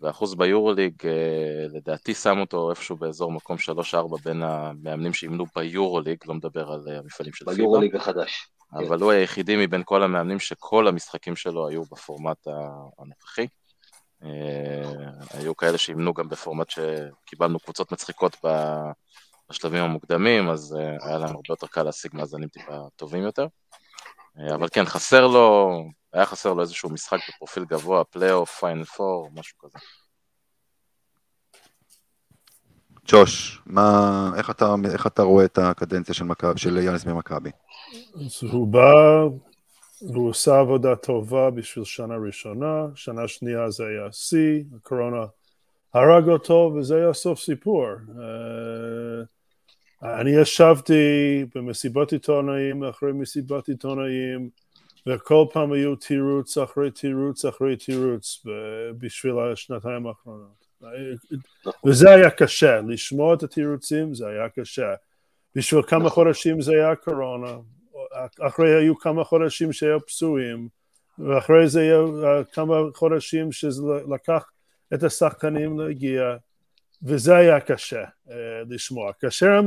והאחוז ביורוליג אה, לדעתי שם אותו איפשהו באזור מקום 3-4 בין המאמנים שאימנו ביורוליג, לא מדבר על אה, המפעלים של פיבה. ביורוליג החדש. אבל כן. הוא היחידי מבין כל המאמנים שכל המשחקים שלו היו בפורמט הנוכחי. היו כאלה שאימנו גם בפורמט שקיבלנו קבוצות מצחיקות בשלבים המוקדמים, אז אה, היה להם הרבה יותר קל להשיג מאזנים טיפה טובים יותר. אה, אבל כן, חסר לו, היה חסר לו איזשהו משחק בפרופיל גבוה, פלייאוף, פיינל פור, משהו כזה. ג'וש, מה, איך, אתה, איך אתה רואה את הקדנציה של, מכב, של יאניס במכבי? אז הוא בא, והוא עושה עבודה טובה בשביל שנה ראשונה, שנה שנייה זה היה שיא, הקורונה הרג אותו וזה היה סוף סיפור. Uh, אני ישבתי במסיבות עיתונאים אחרי מסיבות עיתונאים וכל פעם היו תירוץ אחרי תירוץ אחרי תירוץ בשביל השנתיים האחרונות. וזה היה קשה, לשמוע את התירוצים זה היה קשה. בשביל כמה חודשים זה היה קורונה, אחרי היו כמה חודשים שהיו פצועים, ואחרי זה היו כמה חודשים שזה לקח את השחקנים להגיע, וזה היה קשה uh, לשמוע. כאשר,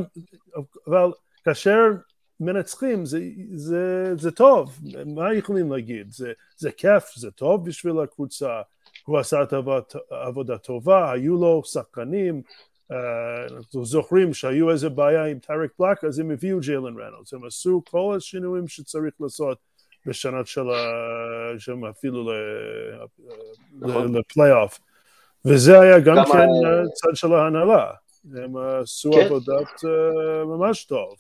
אבל כאשר מנצחים זה, זה, זה טוב, מה יכולים להגיד? זה, זה כיף, זה טוב בשביל הקבוצה, הוא עשה את עבודה, עבודה טובה, היו לו שחקנים, אנחנו זוכרים שהיו איזה בעיה עם טאריק בלק, אז הם הביאו ג'יילן רנולדס, הם עשו כל השינויים שצריך לעשות בשנה של, שם אפילו נכון. לפלייאוף. וזה היה גם כן צד של ההנהלה, הם עשו כן. עבודת uh, ממש טוב,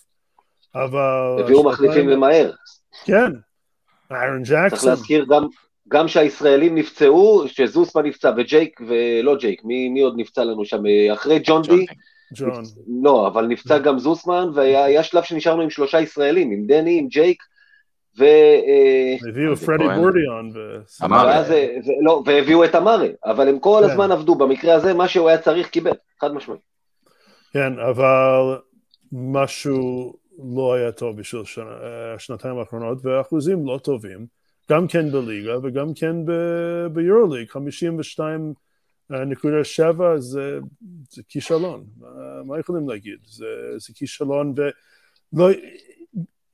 אבל... הביאו מחליפים ומהר. כן, איירון ג'קסון. צריך להזכיר גם, גם שהישראלים נפצעו, שזוסמן נפצע וג'ייק, ולא ג'ייק, מי, מי עוד נפצע לנו שם? אחרי ג'ון די? ג'ון. לא, אבל נפצע גם זוסמן, והיה שלב שנשארנו עם שלושה ישראלים, עם דני, עם ג'ייק, ו... אה, הביאו פרדי בורדיון. לא, והביאו את אמרי, אבל הם כל כן. הזמן עבדו, במקרה הזה מה שהוא היה צריך קיבל, חד משמעית. כן, אבל משהו לא היה טוב בשביל אה, השנתיים האחרונות, והאחוזים לא טובים, גם כן בליגה וגם כן ביורוליג, 52 נקודה שבע זה, זה כישלון, מה יכולים להגיד? זה, זה כישלון ולא,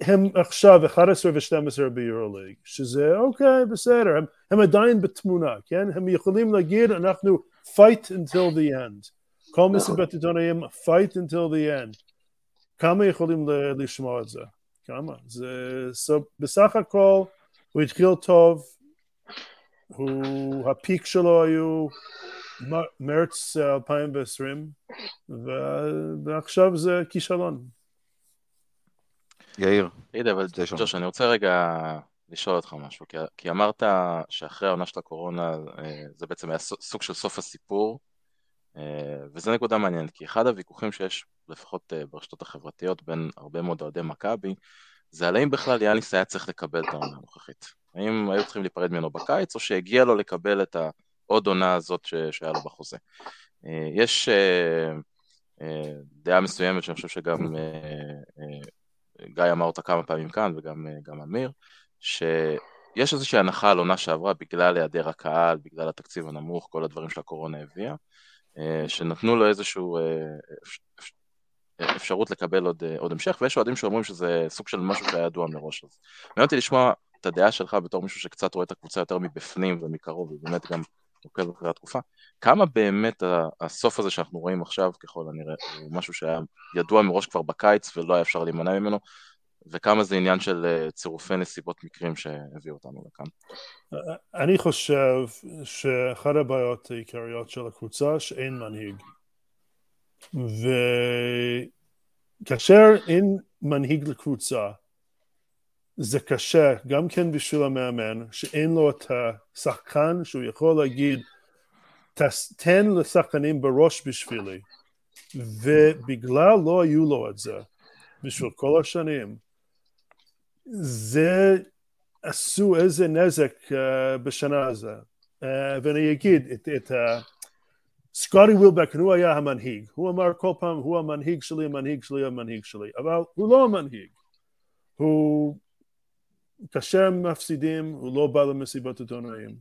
הם עכשיו 11 ו-12 ביורוליג, שזה אוקיי, בסדר, הם, הם עדיין בתמונה, כן? הם יכולים להגיד, אנחנו fight until the end. כל נכון. מסיבת עיתונאים, fight until the end. כמה יכולים לשמוע את זה? כמה? זה, so, בסך הכל, הוא התחיל טוב, הוא, הפיק שלו היו מרץ 2020, ועכשיו זה כישלון. יאיר. תגיד, אבל ג'וש, אני רוצה רגע לשאול אותך משהו, כי, כי אמרת שאחרי העונה של הקורונה אה, זה בעצם היה סוג של סוף הסיפור, אה, וזו נקודה מעניינת, כי אחד הוויכוחים שיש, לפחות אה, ברשתות החברתיות, בין הרבה מאוד אוהדי מכבי, זה על האם בכלל יאניס היה צריך לקבל את העונה הנוכחית. האם היו צריכים להיפרד ממנו בקיץ, או שהגיע לו לקבל את העוד עונה הזאת שהיה לו בחוזה. יש דעה מסוימת שאני חושב שגם גיא אמר אותה כמה פעמים כאן וגם אמיר, שיש איזושהי הנחה על עונה שעברה בגלל היעדר הקהל, בגלל התקציב הנמוך, כל הדברים שהקורונה הביאה, אה, שנתנו לו איזושהי אה, אפשרות לקבל עוד, אה, עוד המשך, ויש אוהדים שאומרים שזה סוג של משהו שהיה ידוע מראש. אז מעניין אותי לשמוע את הדעה שלך בתור מישהו שקצת רואה את הקבוצה יותר מבפנים ומקרוב, ובאמת גם עוקב אחרי התקופה. כמה באמת הסוף הזה שאנחנו רואים עכשיו, ככל הנראה, הוא משהו שהיה ידוע מראש כבר בקיץ ולא היה אפשר להימנע ממנו, וכמה זה עניין של אה, צירופי נסיבות מקרים שהביאו אותנו לכאן? אני חושב שאחת הבעיות העיקריות של הקבוצה שאין מנהיג. וכאשר אין מנהיג לקבוצה, זה קשה, גם כן בשביל המאמן, שאין לו את השחקן שהוא יכול להגיד, תן לשחקנים בראש בשבילי, ובגלל לא היו לו את זה, בשביל כל השנים, זה עשו איזה נזק uh, בשנה הזו. Uh, ואני אגיד את, את uh, סקוטי ווילבקן הוא היה המנהיג, הוא אמר כל פעם הוא המנהיג שלי, המנהיג שלי, המנהיג שלי, אבל הוא לא המנהיג, הוא כאשר מפסידים הוא לא בא למסיבות עיתונאים.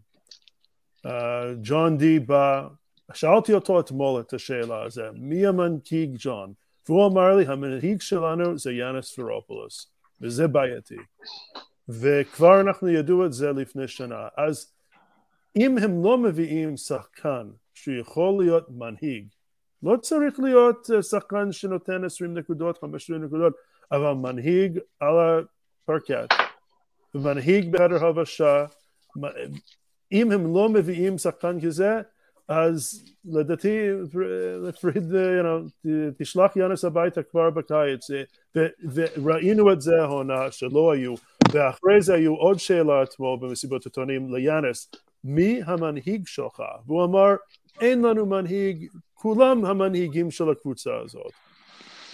ג'ון די בא, שאלתי אותו אתמול את השאלה הזו, מי המנהיג ג'ון? והוא אמר לי המנהיג שלנו זה יאנס פרופולוס וזה בעייתי. וכבר אנחנו ידעו את זה לפני שנה. אז אם הם לא מביאים שחקן שיכול להיות מנהיג. לא צריך להיות uh, שחקן שנותן 20 נקודות, 15 נקודות אבל מנהיג על הפרקט. ומנהיג בחדר הבשה, אם הם לא מביאים שחקן כזה, אז לדעתי פריד, you know, תשלח יאנס הביתה כבר בקיץ. וראינו את זה העונה שלא היו ואחרי זה היו עוד שאלה אתמול במסיבות עיתונים ליאנס. מי המנהיג שלך? והוא אמר אין לנו מנהיג, כולם המנהיגים של הקבוצה הזאת.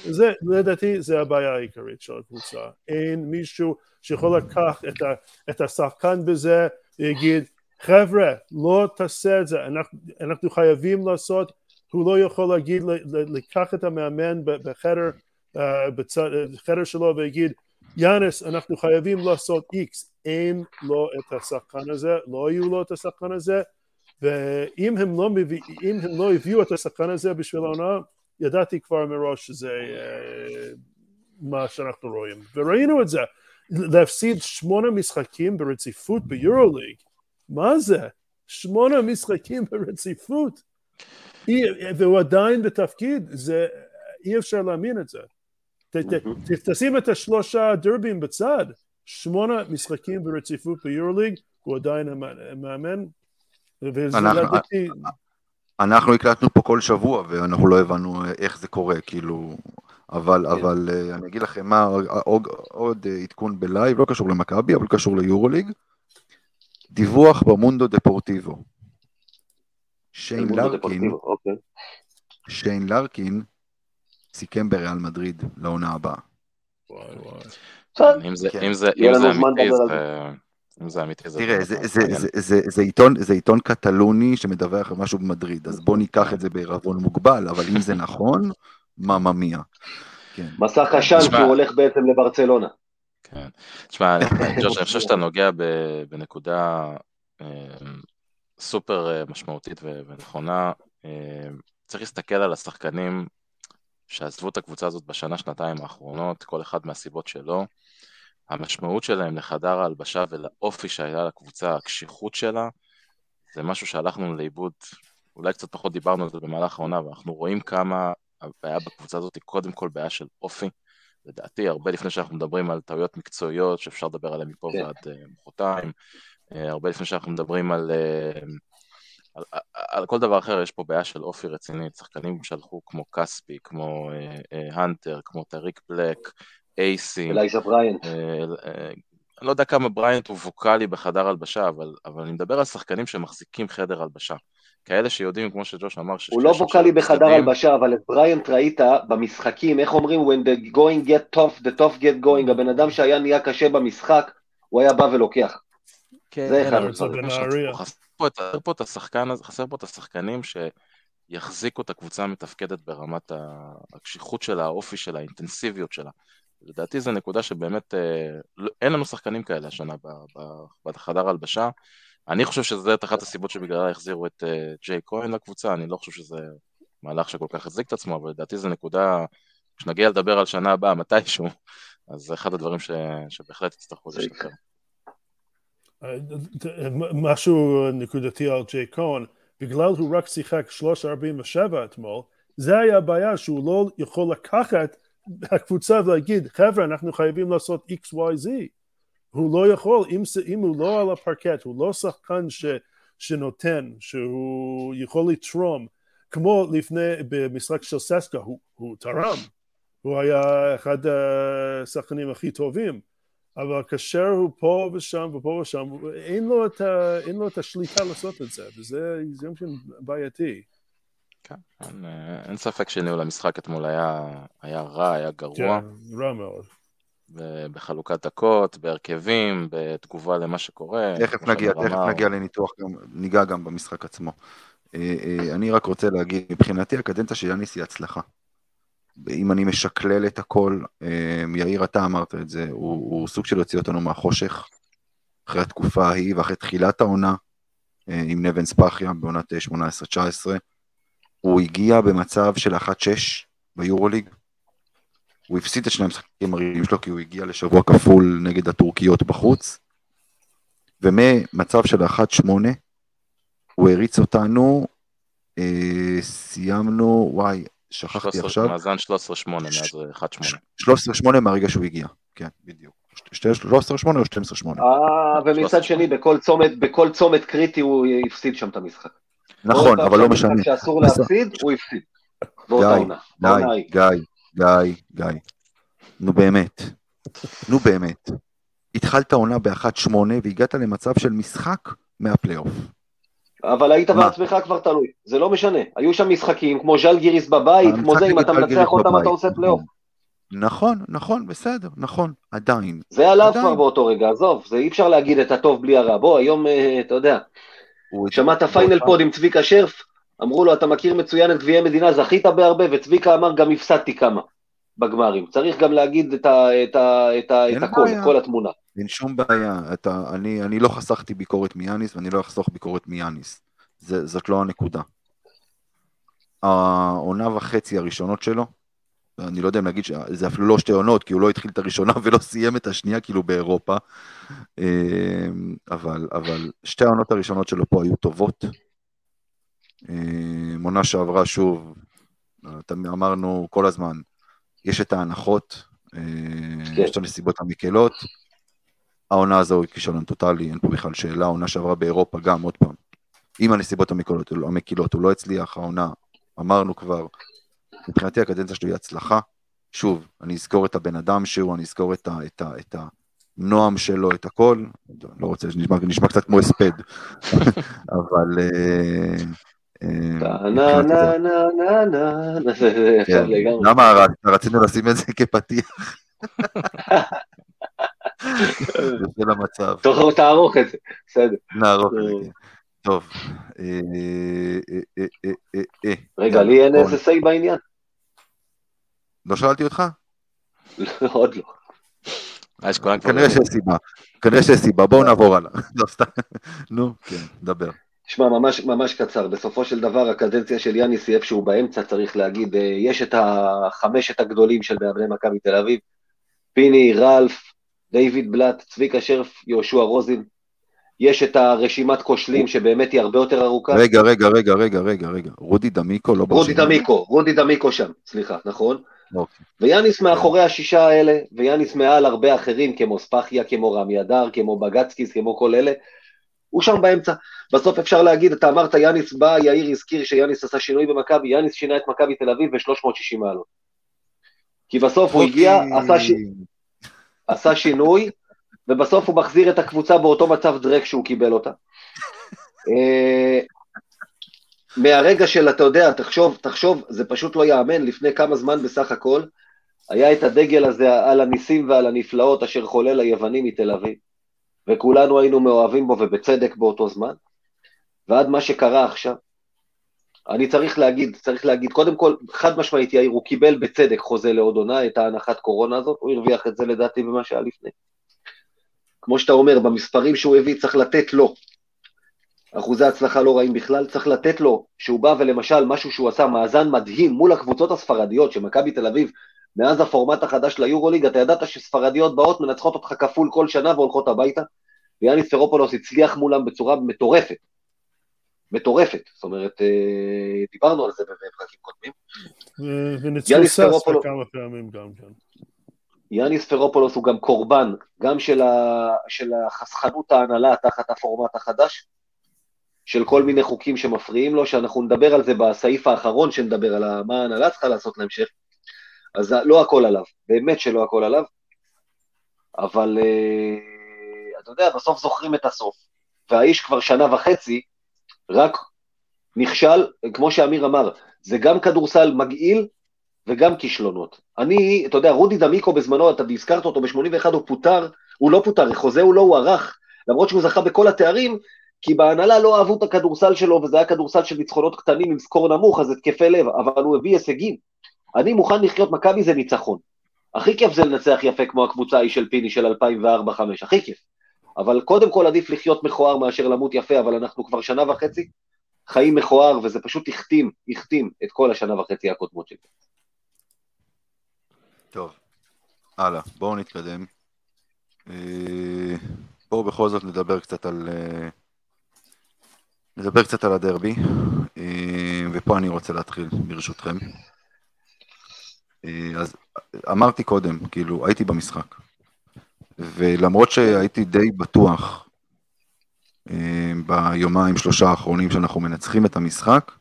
זה, לדעתי זה הבעיה העיקרית של הקבוצה. אין מישהו שיכול לקח את, ה, את השחקן בזה ויגיד חבר'ה, לא תעשה את זה, אנחנו, אנחנו חייבים לעשות, הוא לא יכול להגיד, לקח את המאמן בחדר, בצד, בחדר שלו ויגיד, יאנס, אנחנו חייבים לעשות איקס, אין לו את השחקן הזה, לא היו לו את השחקן הזה, ואם הם לא, מביא, הם לא הביאו את השחקן הזה בשביל העונה, ידעתי כבר מראש שזה uh, מה שאנחנו רואים, וראינו את זה, להפסיד שמונה משחקים ברציפות ביורוליג מה זה? שמונה משחקים ברציפות. והוא עדיין בתפקיד, זה, אי אפשר להאמין את זה. ת, ת, תשים את השלושה דרבים בצד, שמונה משחקים ברציפות ביורוליג, הוא עדיין המאמן. אנחנו הקלטנו פה כל שבוע ואנחנו לא הבנו איך זה קורה, כאילו, אבל, כן. אבל אה, אני אגיד לכם מה, עוד, עוד עדכון בלייב, לא קשור למכבי, אבל קשור ליורוליג. דיווח במונדו דפורטיבו. שיין לרקין, אוקיי. שיין לרקין סיכם בריאל מדריד לעונה הבאה. אם זה אמיתי, זה... תראה, זה עיתון קטלוני שמדווח על משהו במדריד, אז בוא ניקח את זה בערבון מוגבל, אבל אם זה נכון, מממיה. כן. מסך עשן שהוא הולך בעצם לברצלונה. כן. תשמע, ג'וש, אני חושב שאתה נוגע בנקודה אה, סופר אה, משמעותית ונכונה. אה, צריך להסתכל על השחקנים שעזבו את הקבוצה הזאת בשנה, שנתיים האחרונות, כל אחד מהסיבות שלו. המשמעות שלהם לחדר ההלבשה ולאופי שהיה לקבוצה, הקשיחות שלה, זה משהו שהלכנו לאיבוד, אולי קצת פחות דיברנו על זה במהלך העונה, ואנחנו רואים כמה הבעיה בקבוצה הזאת היא קודם כל בעיה של אופי. לדעתי, הרבה לפני שאנחנו מדברים על טעויות מקצועיות שאפשר לדבר עליהן מפה כן. ועד אה, מחרתיים, אה, הרבה לפני שאנחנו מדברים על, אה, על, על, על כל דבר אחר, יש פה בעיה של אופי רציני, שחקנים שהלכו כמו כספי, כמו הנטר, כמו טאריק בלאק, אייסי. אלייז'ה בריינט. אני לא יודע כמה בריינט הוא ווקאלי בחדר הלבשה, אבל, אבל אני מדבר על שחקנים שמחזיקים חדר הלבשה. כאלה שיודעים, כמו שג'וש אמר, הוא לא ווקאלי בחדר הלבשה, אבל את בריינט ראית במשחקים, איך אומרים, when the going get tough, the tough get going, הבן אדם שהיה נהיה קשה במשחק, הוא היה בא ולוקח. כן, זה אחד הדברים. חסר פה את השחקן הזה, חסר פה את השחקנים שיחזיקו את הקבוצה המתפקדת ברמת הקשיחות שלה, האופי שלה, האינטנסיביות שלה. לדעתי זו נקודה שבאמת, אה, לא- אין לנו שחקנים כאלה השנה בחדר הלבשה. אני חושב שזה אחת הסיבות שבגללה החזירו את uh, ג'יי כהן לקבוצה, אני לא חושב שזה מהלך שכל כך החזיק את עצמו, אבל לדעתי זו נקודה, כשנגיע לדבר על שנה הבאה מתישהו, אז זה אחד הדברים ש... שבהחלט יצטרכו להשתפר. משהו נקודתי על ג'יי כהן, בגלל הוא רק שיחק 3.47 אתמול, זה היה הבעיה שהוא לא יכול לקחת הקבוצה ולהגיד חבר'ה אנחנו חייבים לעשות XYZ הוא לא יכול, אם, אם הוא לא על הפרקט, הוא לא שחקן ש, שנותן, שהוא יכול לתרום, כמו לפני, במשחק של ססקה, הוא, הוא תרם, הוא היה אחד השחקנים הכי טובים, אבל כאשר הוא פה ושם ופה ושם, אין לו את, ה, אין לו את השליטה לעשות את זה, וזה גם כן בעייתי. כן, אין, אין ספק שניהול המשחק אתמול היה, היה רע, היה גרוע. כן, רע מאוד. בחלוקת דקות, בהרכבים, בתגובה למה שקורה. תכף נגיע, תכף נגיע לניתוח, גם, ניגע גם במשחק עצמו. אה, אה, אני רק רוצה להגיד, מבחינתי הקדנציה של יאניס היא הצלחה. אם אני משקלל את הכל, אה, יאיר, אתה אמרת את זה, הוא, הוא סוג של יוציא אותנו מהחושך, אחרי התקופה ההיא ואחרי תחילת העונה, עם נבן ספחיה בעונת 18-19. הוא הגיע במצב של 1-6 ביורוליג, הוא הפסיד את שני המשחקים הראשונים שלו כי הוא הגיע לשבוע כפול נגד הטורקיות בחוץ, וממצב של 1-8 הוא הריץ אותנו, אה, סיימנו, וואי, שכחתי 13, עכשיו. מאזן 13-8 מאז 1-8. 13-8 מהרגע שהוא הגיע, כן, בדיוק. 13-8 או 12-8? אה, ומצד שני, בכל צומת, בכל צומת קריטי הוא הפסיד שם את המשחק. נכון, אבל לא משנה. כשאסור להפסיד, הוא הפסיד. גיא, גיא, גיא, גיא. נו באמת. נו באמת. התחלת עונה ב-1-8 והגעת למצב של משחק מהפלייאוף. אבל היית בעצמך כבר תלוי, זה לא משנה. היו שם משחקים כמו ז'לגיריס בבית, כמו זה, אם אתה מנצח אותם אתה עושה פלייאוף. נכון, נכון, בסדר, נכון, עדיין. זה עליו כבר באותו רגע, עזוב, זה אי אפשר להגיד את הטוב בלי הרע. בוא, היום, אה, אתה יודע, שמעת פיינל פוד עם צביקה שרף, אמרו לו, אתה מכיר מצוין את גביעי מדינה, זכית בהרבה, וצביקה אמר, גם הפסדתי כמה בגמרים. צריך גם להגיד את, ה, את, ה, את, ה, את הכל, את כל התמונה. אין שום בעיה, אתה, אני, אני לא חסכתי ביקורת מיאניס, ואני לא אחסוך ביקורת מיאניס. זה, זאת לא הנקודה. העונה וחצי הראשונות שלו, אני לא יודע אם להגיד שזה אפילו לא שתי עונות, כי הוא לא התחיל את הראשונה ולא סיים את השנייה, כאילו באירופה, אמ, אבל, אבל שתי העונות הראשונות שלו פה היו טובות. אמ, עונה שעברה שוב, אמרנו כל הזמן, יש את ההנחות, אמ, כן. יש את הנסיבות המקלות, העונה הזו היא כישלון טוטאלי, אין פה בכלל שאלה, העונה שעברה באירופה גם, עוד פעם, עם הנסיבות המקלות, המקילות, הוא לא הצליח, העונה, אמרנו כבר, מבחינתי הקדנציה שלו היא הצלחה. שוב, אני אזכור את הבן אדם שהוא, אני אזכור את, ה, את, ה, את הנועם שלו, את הכל. לא רוצה, נשמע, נשמע קצת כמו הספד, אבל... אה, אה, כן. למה רצינו לשים את זה כפתיח? זה למצב. תערוך את זה, בסדר. נערוך את זה. כן. טוב. אה, רגע, לי אין איזה סיי בעניין. לא שאלתי אותך? עוד לא. כנראה שיש סיבה, כנראה שיש סיבה, בואו נעבור הלאה. לא, סתם, נו, כן, דבר. שמע, ממש, ממש קצר, בסופו של דבר הקדנציה של יאניס היא איפשהו באמצע, צריך להגיד, אה, יש את החמשת הגדולים של מאמני מכבי תל אביב, פיני, רלף, דיוויד בלאט, צביקה שרף, יהושע רוזין, יש את הרשימת כושלים שבאמת היא הרבה יותר ארוכה. רגע, רגע, רגע, רגע, רגע, רגע, רודי דמיקו לא ברשימה. רודי דמיקו, רודי דמיקו שם, סליחה, נכון? אוקיי. ויאניס מאחורי השישה האלה, ויאניס מעל הרבה אחרים, כמו ספחיה, כמו רמי אדר, כמו בגצקיס, כמו כל אלה, הוא שם באמצע. בסוף אפשר להגיד, אתה אמרת יאניס בא, יאיר הזכיר שיאניס עשה שינוי במכבי, יאניס שינה את מכבי תל אביב ב-360 מעלות. כי בסוף הוא הגיע, עשה, ש... עשה שינוי, ובסוף הוא מחזיר את הקבוצה באותו מצב דרק שהוא קיבל אותה. מהרגע של, אתה יודע, תחשוב, תחשוב, זה פשוט לא ייאמן, לפני כמה זמן בסך הכל, היה את הדגל הזה על הניסים ועל הנפלאות אשר חולל היווני מתל אביב, וכולנו היינו מאוהבים בו ובצדק באותו זמן, ועד מה שקרה עכשיו, אני צריך להגיד, צריך להגיד, קודם כל, חד משמעית יאיר, הוא קיבל בצדק חוזה לעוד עונה, את ההנחת קורונה הזאת, הוא הרוויח את זה לדעתי במה שהיה לפני. כמו שאתה אומר, במספרים שהוא הביא צריך לתת לו. אחוזי הצלחה לא רעים בכלל, צריך לתת לו, שהוא בא ולמשל, משהו שהוא עשה, מאזן מדהים מול הקבוצות הספרדיות, שמכבי תל אביב, מאז הפורמט החדש ליורוליג, אתה ידעת שספרדיות באות, מנצחות אותך כפול כל שנה והולכות הביתה, ויאניס ספרופולוס הצליח מולם בצורה מטורפת. מטורפת, זאת אומרת, אה, דיברנו על זה בפרקים קודמים. וניצחו סאס כמה פעמים גם כן. יאניס ספרופולוס הוא גם קורבן, גם של, ה, של החסכנות ההנהלה תחת הפורמט החדש, של כל מיני חוקים שמפריעים לו, שאנחנו נדבר על זה בסעיף האחרון שנדבר על מה ההנהלה צריכה לעשות להמשך, אז לא הכל עליו, באמת שלא הכל עליו, אבל uh, אתה יודע, בסוף זוכרים את הסוף, והאיש כבר שנה וחצי רק נכשל, כמו שאמיר אמר, זה גם כדורסל מגעיל וגם כישלונות. אני, אתה יודע, רודי דמיקו בזמנו, אתה הזכרת אותו ב-81, הוא פוטר, הוא לא פוטר, חוזה הוא לא הוארך, למרות שהוא זכה בכל התארים, כי בהנהלה לא אהבו את הכדורסל שלו, וזה היה כדורסל של ניצחונות קטנים עם סקור נמוך, אז התקפי לב, אבל הוא הביא הישגים. אני מוכן לחיות מכבי זה ניצחון. הכי כיף זה לנצח יפה כמו הקבוצה ההיא של פיני של 2004-2005, הכי כיף. אבל קודם כל עדיף לחיות מכוער מאשר למות יפה, אבל אנחנו כבר שנה וחצי חיים מכוער, וזה פשוט החתים, החתים את כל השנה וחצי הקודמות שלי. טוב, הלאה, בואו נתקדם. אה, בואו בכל זאת נדבר קצת על... אה, נדבר קצת על הדרבי, אה, ופה אני רוצה להתחיל, ברשותכם. אז אמרתי קודם, כאילו, הייתי במשחק, ולמרות שהייתי די בטוח אה, ביומיים שלושה האחרונים שאנחנו מנצחים את המשחק,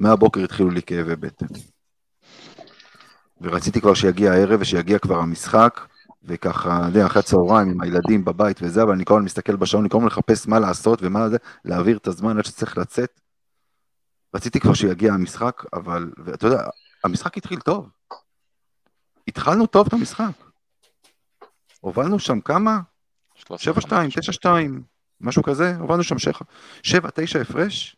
מהבוקר התחילו לי כאבי בטן. ורציתי כבר שיגיע הערב ושיגיע כבר המשחק, וככה, אתה יודע, אחרי הצהריים עם הילדים בבית וזה, אבל אני כל הזמן מסתכל בשעון, אני כל הזמן מחפש מה לעשות ומה זה, להעביר את הזמן עד שצריך לצאת. רציתי כבר שיגיע המשחק, אבל, ואתה יודע, המשחק התחיל טוב. התחלנו טוב את המשחק. הובלנו שם כמה? 7-2, 9-2, משהו כזה, הובלנו שם 7-9 הפרש.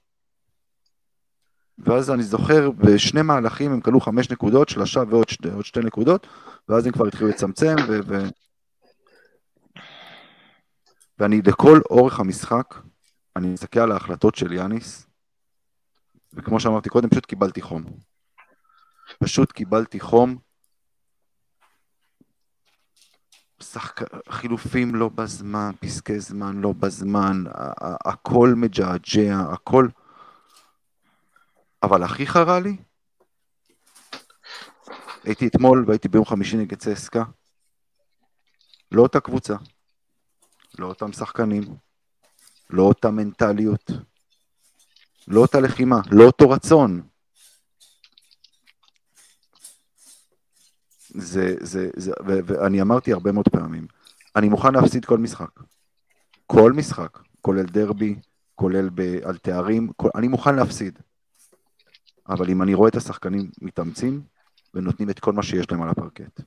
ואז אני זוכר, בשני מהלכים הם כלו חמש נקודות, שלושה ועוד שתי, שתי נקודות, ואז הם כבר התחילו לצמצם, ו... ו... ואני לכל אורך המשחק, אני מסתכל על ההחלטות של יאניס, וכמו שאמרתי קודם, פשוט קיבלתי חום. פשוט קיבלתי חום. שחק... חילופים לא בזמן, פסקי זמן לא בזמן, הכל מג'עג'ע, הכל... אבל הכי חרה לי, הייתי אתמול והייתי ביום חמישי נגד צסקה, לא אותה קבוצה, לא אותם שחקנים, לא אותה מנטליות, לא אותה לחימה, לא אותו רצון. זה, זה, זה, ו, ואני אמרתי הרבה מאוד פעמים, אני מוכן להפסיד כל משחק. כל משחק, כולל דרבי, כולל על תארים, כל, אני מוכן להפסיד. אבל אם אני רואה את השחקנים מתאמצים ונותנים את כל מה שיש להם על הפרקט.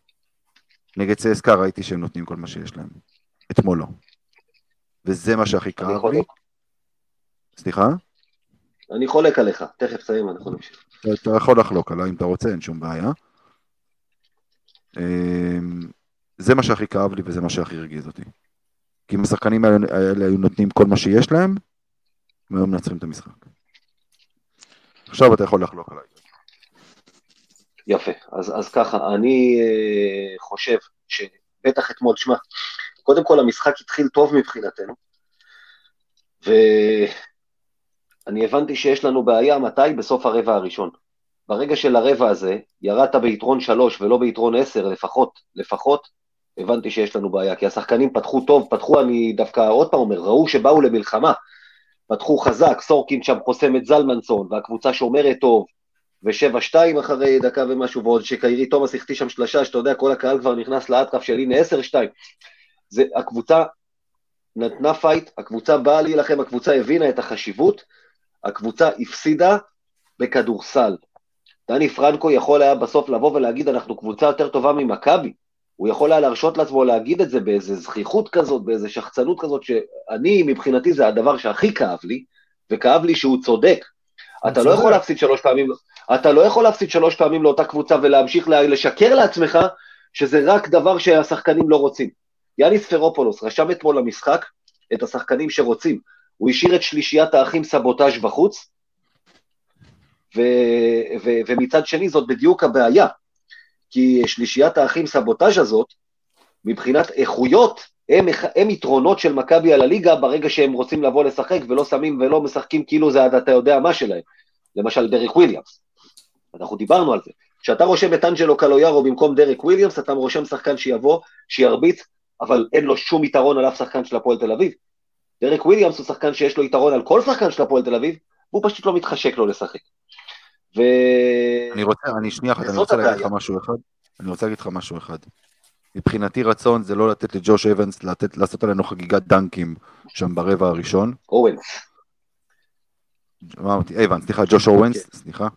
נגד צסקה ראיתי שהם נותנים כל מה שיש להם. אתמול לא. וזה מה שהכי כאב לי. סליחה? אני חולק עליך, תכף סיים, אנחנו נמשיך. אתה יכול לחלוק עליי אם אתה רוצה, אין שום בעיה. אמ, זה מה שהכי כאב לי וזה מה שהכי הרגיז אותי. כי אם השחקנים האלה היו נותנים כל מה שיש להם, הם היו מנצחים את המשחק. עכשיו אתה יכול לחלוק עליי. יפה, אז, אז ככה, אני אה, חושב שבטח אתמול, שמע, קודם כל המשחק התחיל טוב מבחינתנו, ואני הבנתי שיש לנו בעיה מתי? בסוף הרבע הראשון. ברגע של הרבע הזה, ירדת ביתרון שלוש ולא ביתרון עשר, לפחות, לפחות, הבנתי שיש לנו בעיה, כי השחקנים פתחו טוב, פתחו, אני דווקא עוד פעם אומר, ראו שבאו למלחמה, פתחו חזק, סורקין שם חוסם את זלמנסון, והקבוצה שומרת טוב, ושבע שתיים אחרי דקה ומשהו, ועוד שקיירי תומאס החטיא שם שלושה, שאתה יודע, כל הקהל כבר נכנס לאטרף של הנה עשר שתיים. זה, הקבוצה נתנה פייט, הקבוצה באה להילחם, הקבוצה הבינה את החשיבות, הקבוצה הפסידה בכדורסל. דני פרנקו יכול היה בסוף לבוא ולהגיד, אנחנו קבוצה יותר טובה ממכבי. הוא יכול היה להרשות לעצמו להגיד את זה באיזה זחיחות כזאת, באיזה שחצנות כזאת, שאני, מבחינתי זה הדבר שהכי כאב לי, וכאב לי שהוא צודק. אתה לא יכול להפסיד שלוש פעמים, אתה לא יכול להפסיד שלוש פעמים לאותה קבוצה ולהמשיך לשקר לעצמך שזה רק דבר שהשחקנים לא רוצים. יאניס פרופולוס רשם אתמול למשחק את השחקנים שרוצים. הוא השאיר את שלישיית האחים סבוטאז' בחוץ, ו, ו, ומצד שני זאת בדיוק הבעיה. כי שלישיית האחים סבוטאז' הזאת, מבחינת איכויות, הם, הם יתרונות של מכבי על הליגה ברגע שהם רוצים לבוא לשחק ולא שמים ולא משחקים כאילו זה אתה יודע מה שלהם. למשל דריק וויליאמס. אנחנו דיברנו על זה. כשאתה רושם את אנג'לו קלויארו במקום דריק וויליאמס, אתה רושם שחקן שיבוא, שירביץ, אבל אין לו שום יתרון על אף שחקן של הפועל תל אביב. דריק וויליאמס הוא שחקן שיש לו יתרון על כל שחקן של הפועל תל אביב, והוא פשוט לא מתחשק לו לשחק. ו... אני רוצה, אני שנייה אחת, אני רוצה להגיד לך משהו אחד. אני רוצה להגיד לך משהו אחד. מבחינתי רצון זה לא לתת לג'וש אבנס לתת, לעשות עלינו חגיגת דנקים שם ברבע הראשון. אורנס. מה אמרתי? אבנס, סליחה, ג'וש אורנס, כן. סליחה.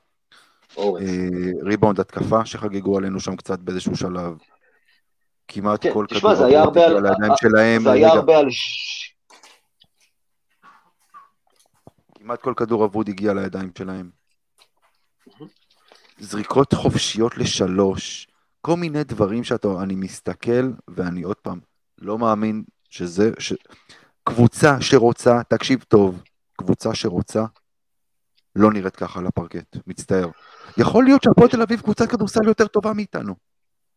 אורנס. אה, ריבאונד התקפה שחגגו עלינו שם קצת באיזשהו שלב. כמעט כן, כל כדור עבור על הידיים שלהם. זה היה הרבה על... כמעט כל כדור אבוד הגיע לידיים שלהם. זריקות חופשיות לשלוש, כל מיני דברים שאתה, אני מסתכל ואני עוד פעם לא מאמין שזה, ש... קבוצה שרוצה, תקשיב טוב, קבוצה שרוצה לא נראית ככה על הפרקט, מצטער. יכול להיות שהפועל תל אביב קבוצת כדורסל יותר טובה מאיתנו,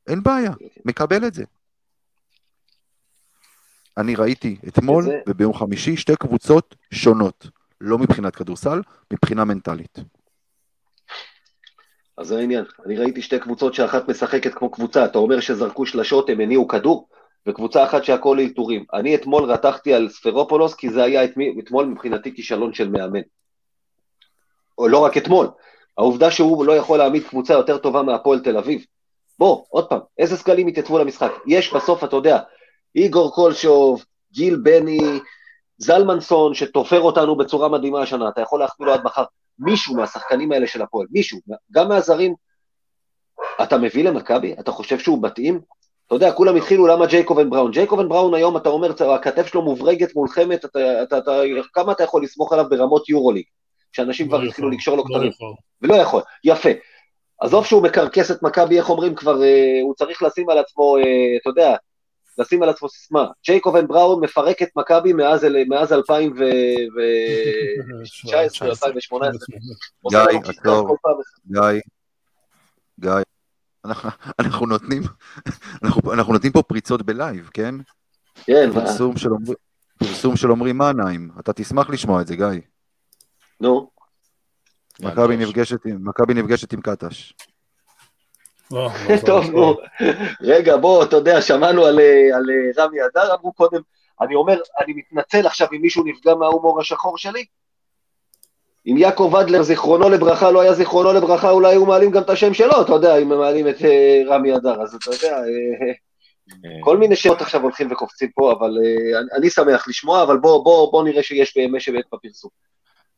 אין בעיה, מקבל את זה. אני ראיתי אתמול. וביום חמישי שתי קבוצות שונות, לא מבחינת כדורסל, מבחינה מנטלית. אז זה העניין. אני ראיתי שתי קבוצות שאחת משחקת כמו קבוצה, אתה אומר שזרקו שלשות, הם הניעו כדור? וקבוצה אחת שהכל לאלתורים. אני אתמול רתחתי על ספרופולוס, כי זה היה אתמול מבחינתי כישלון של מאמן. או לא רק אתמול, העובדה שהוא לא יכול להעמיד קבוצה יותר טובה מהפועל תל אביב. בוא, עוד פעם, איזה סגלים התייצבו למשחק? יש בסוף, אתה יודע, איגור קולשוב, גיל בני, זלמנסון, שתופר אותנו בצורה מדהימה השנה, אתה יכול להכפיל לו עד מחר. מישהו מהשחקנים האלה של הפועל, מישהו, גם מהזרים, אתה מביא למכבי? אתה חושב שהוא מתאים? אתה יודע, כולם התחילו למה ג'ייקובן בראון. ג'ייקובן בראון היום, אתה אומר, הכתף שלו מוברגת מולחמת, אתה, אתה, אתה, כמה אתה יכול לסמוך עליו ברמות יורוליג? שאנשים כבר לא התחילו לקשור לו כתבים. לא ולא יכול, יפה. עזוב שהוא מקרקס את מכבי, איך אומרים כבר, אה, הוא צריך לשים על עצמו, אה, אתה יודע, לשים על עצמו סיסמה. ג'ייקובן בראון מפרק את מכבי מאז, מאז 2019, 2018. גיא, עצור, גיא, גיא. אנחנו, אנחנו נותנים, אנחנו, אנחנו נותנים פה פריצות בלייב, כן? כן. פרסום של, עמרי מנהיים, אתה תשמח לשמוע את זה, גיא. נו. מכבי נפגשת עם קטש. לא, לא טוב, נו. רגע, בוא, אתה יודע, שמענו על, על רמי אדר, אמרו קודם, אני אומר, אני מתנצל עכשיו אם מישהו נפגע מההומור השחור שלי. אם יעקב אדלר, זיכרונו לברכה, לא היה זיכרונו לברכה, אולי היו מעלים גם את השם שלו, אתה יודע, אם הם מעלים את uh, רמי אדר, אז אתה יודע, כל מיני שמות עכשיו הולכים וקופצים פה, אבל אני, אני שמח לשמוע, אבל בוא, בוא, בוא נראה שיש באמת שבאמת בפרסום.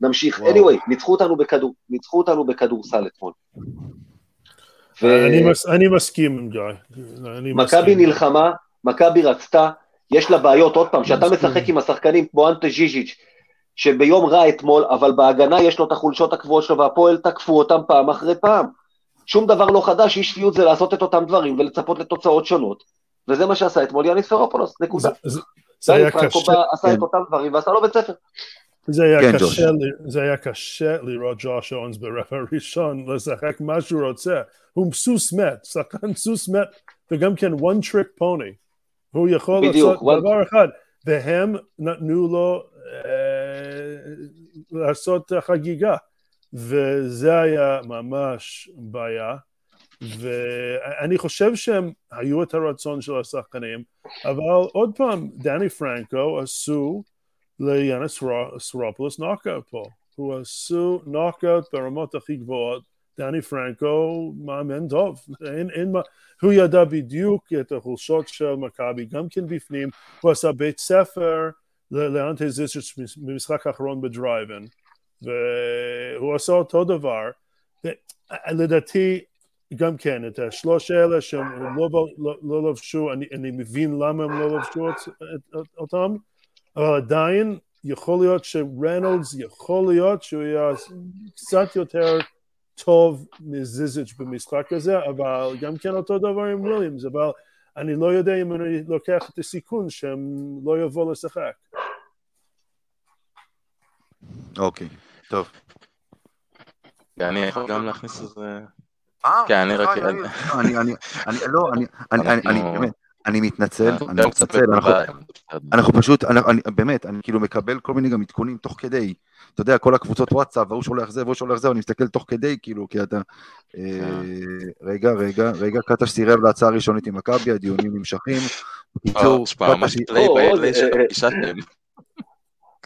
נמשיך. וואו. anyway, ניצחו אותנו, בכדור, ניצחו אותנו בכדורסל אתמול. ו... אני, מס, אני מסכים עם גיא. מכבי נלחמה, מכבי רצתה, יש לה בעיות, עוד פעם, כשאתה משחק עם השחקנים כמו אנטה ז'יז'יץ', שביום רע אתמול, אבל בהגנה יש לו את החולשות הקבועות שלו, והפועל תקפו אותם פעם אחרי פעם. שום דבר לא חדש, אי שפיות זה לעשות את אותם דברים ולצפות לתוצאות שונות, וזה מה שעשה אתמול יאניס פרופולוס, נקודה. זה היה קשה. עשה את כן. אותם דברים ועשה לו בית ספר. זה היה, כן, קשה, זה היה קשה לראות ג'וש אונס ברבע הראשון לשחק מה שהוא רוצה. הוא סוס מת, שחקן סוס מת, וגם כן one trick pony. הוא יכול בדיוק, לעשות one... דבר אחד, והם נתנו לו אה, לעשות חגיגה, וזה היה ממש בעיה. ואני חושב שהם היו את הרצון של השחקנים, אבל עוד פעם, דני פרנקו עשו ליאנס סרופולוס נוקאוט פה. הוא עשו נוקאוט ברמות הכי גבוהות. דני פרנקו מאמן טוב, אין, אין מה, הוא ידע בדיוק את החולשות של מכבי, גם כן בפנים, הוא עשה בית ספר לאנטי זיסרס במשחק האחרון בדרייבן, והוא עשה אותו דבר, לדעתי גם כן, את השלוש האלה שהם לא, לא, לא לבשו, אני, אני מבין למה הם לא לבשו אותם, אבל עדיין יכול להיות שרנולדס, יכול להיות שהוא יהיה קצת יותר טוב מזיזיץ' במשחק הזה, אבל גם כן אותו דבר עם וויליאמס, אבל אני לא יודע אם אני לוקח את הסיכון שהם לא יבואו לשחק. אוקיי, טוב. אני יכול גם להכניס איזה... אה, כן, אני רק... אני, אני, אני, לא, אני, אני, אני, באמת, אני מתנצל, אני מתנצל, אנחנו פשוט, באמת, אני כאילו מקבל כל מיני גם עדכונים תוך כדי, אתה יודע, כל הקבוצות וואטסאפ, והוא שולח זה והוא שולח זה, אני מסתכל תוך כדי, כאילו, כי אתה... אה, רגע, רגע, רגע, קטש סירב להצעה הראשונית עם מכבי, הדיונים נמשכים. בקיצור, קטש...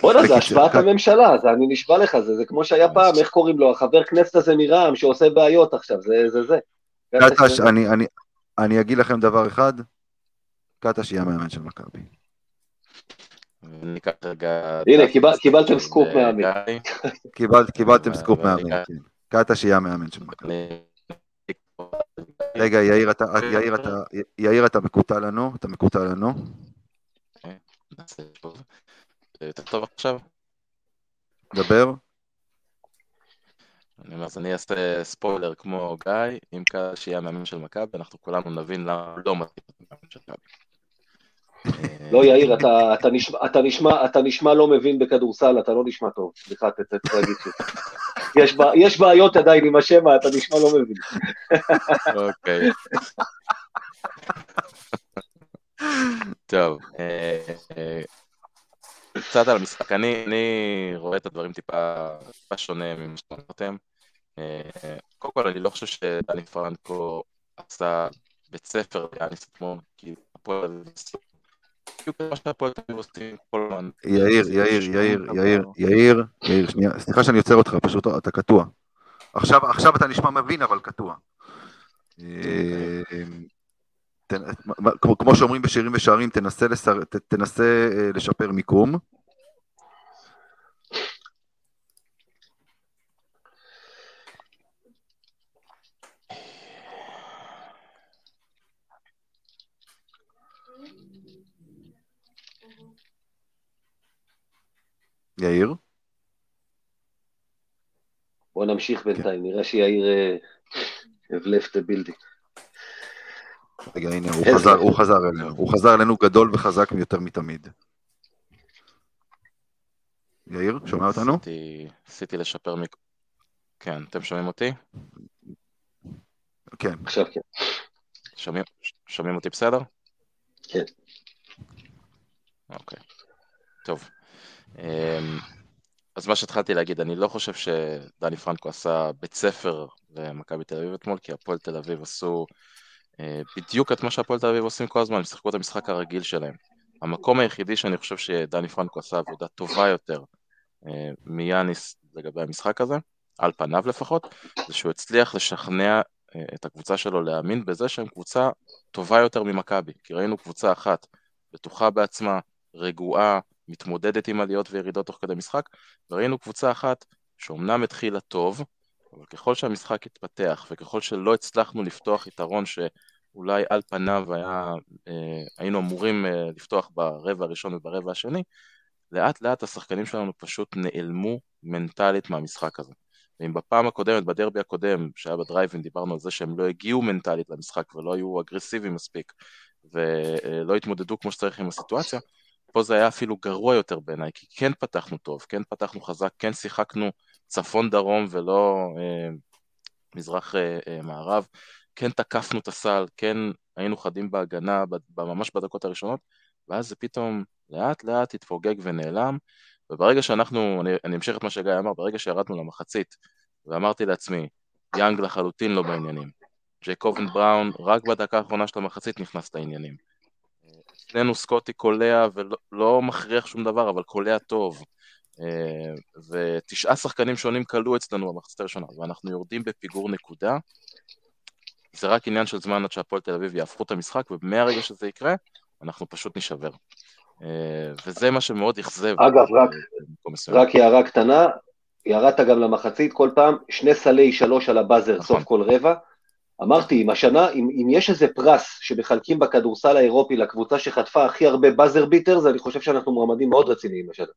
בוא'נה, זה השפעת הממשלה, זה אני נשבע לך, זה כמו שהיה פעם, איך קוראים לו, החבר כנסת הזה מרע"מ שעושה בעיות עכשיו, זה זה זה. קטש, אני אגיד לכם דבר אחד, קטש יהיה המאמן של מכבי. הנה, קיבלתם סקופ מהאמן. קיבלתם סקופ מהאמן, כן. קטש יהיה המאמן של מכבי. רגע, יאיר, אתה מקוטע לנו? אתה מקוטע לנו? יותר טוב עכשיו? דבר. אני אומר, אז אני אעשה ספוילר כמו גיא, אם קאש יהיה המאמן של מכבי, אנחנו כולנו נבין למה לא מתאים המאמן של מכבי. לא, יאיר, אתה, אתה, נשמע, אתה, נשמע, אתה נשמע לא מבין בכדורסל, אתה לא נשמע טוב. סליחה, צריך להגיד ש... יש, יש בעיות עדיין עם השמע, אתה נשמע לא מבין. אוקיי. טוב, אה, אה, קצת על המשחק. אני, אני רואה את הדברים טיפה, טיפה שונה ממה שאמרתם. אה, קודם כל, אני לא חושב שדני פרנקו עשה בית ספר ליאניס אתמול, כי הפועל בדיוק מה שהפועל תל אביב עושים כל הזמן. יאיר, יאיר, יאיר, יאיר, יאיר, יאיר, שנייה, סליחה שאני עוצר אותך, פשוט אתה קטוע. עכשיו, עכשיו אתה נשמע מבין, אבל קטוע. אה, כמו שאומרים בשירים ושערים, תנסה אה, לשפר מיקום. יאיר? בוא נמשיך בינתיים, נראה שיאיר have left the building. רגע, הנה, הוא חזר, הוא חזר אלינו. הוא חזר אלינו גדול וחזק יותר מתמיד. יאיר, שומע אותנו? עשיתי לשפר מק... כן, אתם שומעים אותי? כן. עכשיו כן. שומעים, שומעים אותי בסדר? כן. אוקיי, טוב. אמ, אז מה שהתחלתי להגיד, אני לא חושב שדני פרנקו עשה בית ספר למכבי תל אביב אתמול, כי הפועל תל אביב עשו אה, בדיוק את מה שהפועל תל אביב עושים כל הזמן, הם שיחקו את המשחק הרגיל שלהם. המקום היחידי שאני חושב שדני פרנקו עשה עבודה טובה יותר אה, מיאניס לגבי המשחק הזה, על פניו לפחות, זה שהוא הצליח לשכנע אה, את הקבוצה שלו להאמין בזה שהם קבוצה טובה יותר ממכבי, כי ראינו קבוצה אחת בטוחה בעצמה, רגועה, מתמודדת עם עליות וירידות תוך כדי משחק, וראינו קבוצה אחת שאומנם התחילה טוב, אבל ככל שהמשחק התפתח וככל שלא הצלחנו לפתוח יתרון שאולי על פניו היה, אה, היינו אמורים אה, לפתוח ברבע הראשון וברבע השני, לאט לאט השחקנים שלנו פשוט נעלמו מנטלית מהמשחק הזה. ואם בפעם הקודמת, בדרבי הקודם, שהיה בדרייבין, דיברנו על זה שהם לא הגיעו מנטלית למשחק ולא היו אגרסיביים מספיק ולא התמודדו כמו שצריך עם הסיטואציה, פה זה היה אפילו גרוע יותר בעיניי, כי כן פתחנו טוב, כן פתחנו חזק, כן שיחקנו צפון דרום ולא אה, מזרח אה, אה, כן תקפנו את הסל, כן היינו חדים בהגנה ממש בדקות הראשונות, ואז זה פתאום לאט לאט התפוגג ונעלם, וברגע שאנחנו, אני, אני אמשיך את מה שגיא אמר, ברגע שירדנו למחצית, ואמרתי לעצמי, יאנג לחלוטין לא בעניינים. ג'ייקובן בראון, רק בדקה האחרונה של המחצית נכנס לעניינים. אצלנו סקוטי קולע ולא לא מכריח שום דבר, אבל קולע טוב. אה, ותשעה שחקנים שונים כלו אצלנו במחצית הראשונה, ואנחנו יורדים בפיגור נקודה. זה רק עניין של זמן עד שהפועל תל אביב יהפכו את המשחק, ומהרגע שזה יקרה, אנחנו פשוט נשבר. אה, וזה מה שמאוד אכזב. אגב, רק, רק הערה קטנה, ירדת גם למחצית כל פעם, שני סלי שלוש על הבאזר נכון. סוף כל רבע, אמרתי, אם השנה, אם, אם יש איזה פרס שמחלקים בכדורסל האירופי לקבוצה שחטפה הכי הרבה באזר ביטרס, אני חושב שאנחנו מועמדים מאוד רציניים השנה.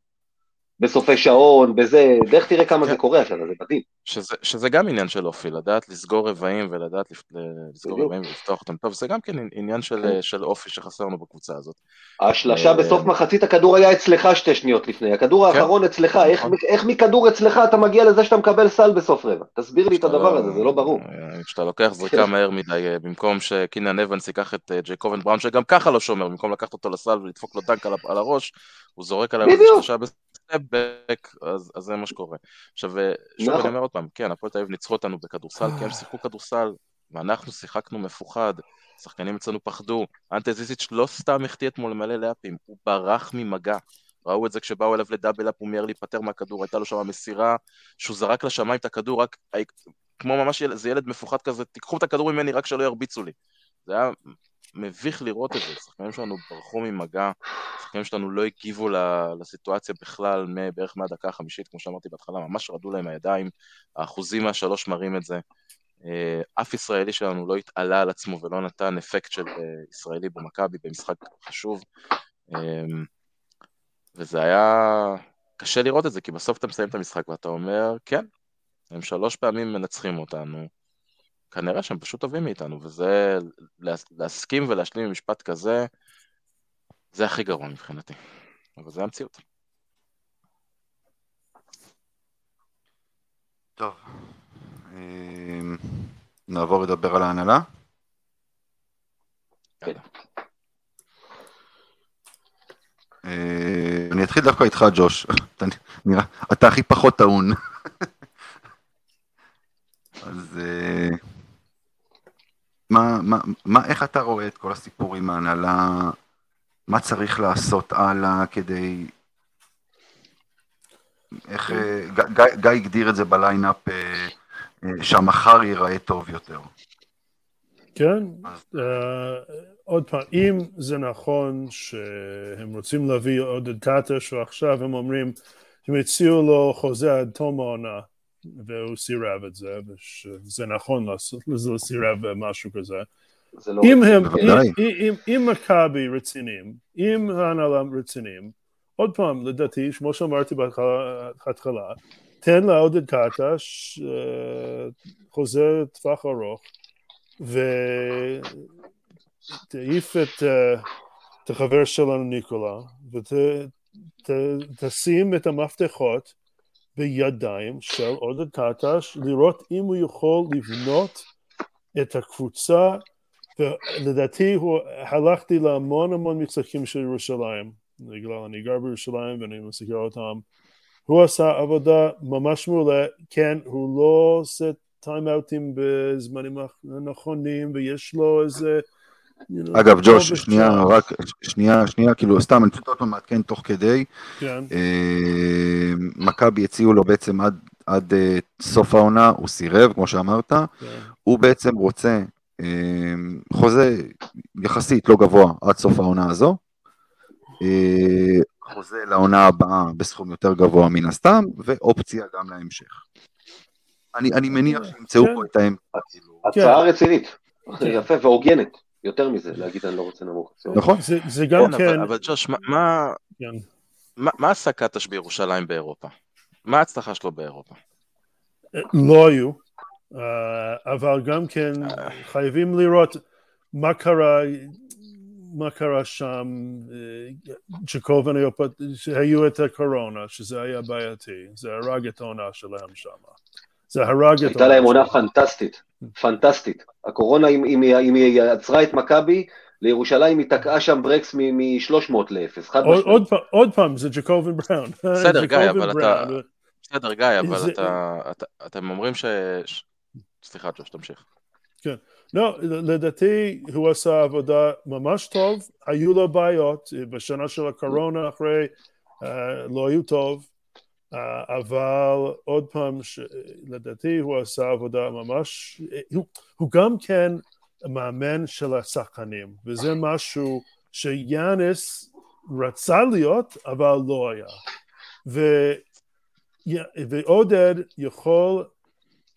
בסופי שעון, בזה, דרך תראה כמה כן. זה קורה השנה, זה מדהים. שזה, שזה גם עניין של אופי, לדעת לסגור רבעים ולדעת לסגור רבעים ולפתוח אותם טוב, זה גם כן עניין של, כן. של אופי שחסר לנו בקבוצה הזאת. השלשה בסוף מחצית הכדור היה אצלך שתי שניות לפני, הכדור כן. האחרון אצלך, איך, נכון. איך מכדור אצלך אתה מגיע לזה שאתה מקבל סל בסוף רבע? תסביר לי את הדבר הזה, זה לא ברור. אה, כשאתה לוקח זריקה מהר מדי, אה, במקום שקינן אבנס ייקח את אה, ג'ייקובן בראון, שגם ככה לא שומר, במקום לקחת אותו לסל ולדפוק לו דנק על הראש, הוא זורק עליו שלושה סטפבק, אז, אז זה מה שקורה. עכשיו, שוב נכון. אני אומר עוד פעם, כן, הפועל תל אביב ניצחו אותנו בכדורסל, כי הם שיחקו כדורסל, ואנחנו שיחקנו מפוחד, שחקנים אצלנו פחדו, אנטה זיזיץ' לא סתם החטיא אתמול למלא לאפים, הוא ברח ממגע. ראו את זה כשבאו אליו לדאבל אפ, הוא מיהר להיפטר מהכדור, הייתה לו שם מסירה שהוא זרק לשמיים את הכדור, רק כמו ממש זה ילד מפוחד כזה, תיקחו את הכדור ממני רק שלא ירביצו לי. זה היה מביך לראות את זה, שחקנים שלנו ברחו ממגע, שחקנים שלנו לא הגיבו לסיטואציה בכלל, בערך מהדקה החמישית, כמו שאמרתי בהתחלה, ממש רדו להם הידיים, האחוזים מהשלוש מראים את זה. אה, אף ישראלי שלנו לא התעלה על עצמו ולא נתן אפקט של אה, ישראלי במכבי במשחק חשוב. אמ, וזה היה קשה לראות את זה, כי בסוף אתה מסיים את המשחק ואתה אומר, כן, הם שלוש פעמים מנצחים אותנו, כנראה שהם פשוט טובים מאיתנו, וזה, להסכים ולהשלים עם משפט כזה, זה הכי גרוע מבחינתי. אבל זה המציאות. טוב, אמ, נעבור לדבר על ההנהלה. כן. אה, אני אתחיל דווקא איתך, ג'וש. אתה הכי פחות טעון. אז אה, מה, מה, מה, איך אתה רואה את כל הסיפור עם ההנהלה מה צריך לעשות הלאה כדי... איך... אה, גיא, גיא הגדיר את זה בליינאפ אה, אה, שהמחר ייראה טוב יותר. כן, uh, עוד פעם, אם זה נכון שהם רוצים להביא עוד את קטש ועכשיו הם אומרים הם הציעו לו חוזה עד תום העונה והוא סירב את זה, וזה נכון לעשות לזה סירב משהו כזה. לא אם הם, אם, אם, אם מכבי רציניים, אם ההנהלה רציניים, עוד פעם, לדעתי, כמו שאמרתי בהתחלה, תן לעודד קטש אה, חוזה טווח ארוך, ותעיף את, אה, את החבר שלנו ניקולה, ותשים את המפתחות בידיים של עודד קטש, לראות אם הוא יכול לבנות את הקבוצה, ולדעתי הוא, הלכתי להמון המון משחקים של ירושלים, בגלל אני גר בירושלים ואני מסתכל אותם, הוא עשה עבודה ממש מעולה, כן, הוא לא עושה טיים-אאוטים בזמנים הנכונים, ויש לו איזה... אגב, ג'וש, שנייה, רק, שנייה, שנייה, כאילו, סתם, אני פשוט עוד פעם מעדכן תוך כדי. כן. אה, מכבי הציעו לו בעצם עד, עד אה, סוף העונה, הוא סירב, כמו שאמרת. כן. הוא בעצם רוצה אה, חוזה יחסית לא גבוה עד סוף העונה הזו. חוזה לעונה הבאה בסכום יותר גבוה מן הסתם, ואופציה גם להמשך. אני, אני מניח שימצאו כן. פה את האמצע. הצעה רצינית, יפה והוגנת. יותר מזה, להגיד אני לא רוצה נמוך. נכון. זה גם כן... אבל ג'וש, מה עשה קטש בירושלים באירופה? מה ההצלחה שלו באירופה? לא היו, אה, אבל גם כן חייבים לראות מה קרה, מה קרה שם, ג'קובן היו את הקורונה, שזה היה בעייתי, זה הרג את העונה שלהם שם. זה הרג את... הייתה להם עונה פנטסטית, פנטסטית. הקורונה, אם, אם, אם היא עצרה את מכבי, לירושלים היא תקעה שם ברקס מ-300 ל-0, חד משמעית. עוד, עוד פעם, זה ג'קובן בראון. בסדר, גיא, אבל אתה... בסדר, גיא, אבל אתה... אתם אומרים ש... סליחה, ג'וש, תמשיך. כן. לא, לדעתי הוא עשה עבודה ממש טוב, היו לו בעיות, בשנה של הקורונה אחרי uh, לא היו טוב, אה, אבל עוד פעם, לדעתי הוא עשה עבודה ממש, הוא, הוא גם כן מאמן של השחקנים, וזה משהו שיאנס רצה להיות, אבל לא היה. ו, ועודד יכול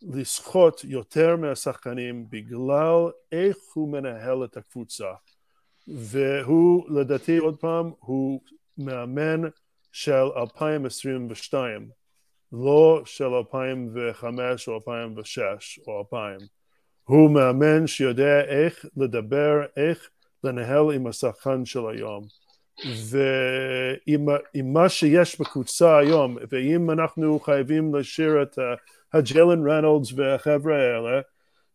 לסחוט יותר מהשחקנים בגלל איך הוא מנהל את הקבוצה. והוא, לדעתי, עוד פעם, הוא מאמן של 2022, לא של 2005 או 2006 או 2000. הוא מאמן שיודע איך לדבר, איך לנהל עם השחקן של היום. ועם מה שיש בקבוצה היום, ואם אנחנו חייבים להשאיר את הג'לן רנולדס והחבר'ה האלה,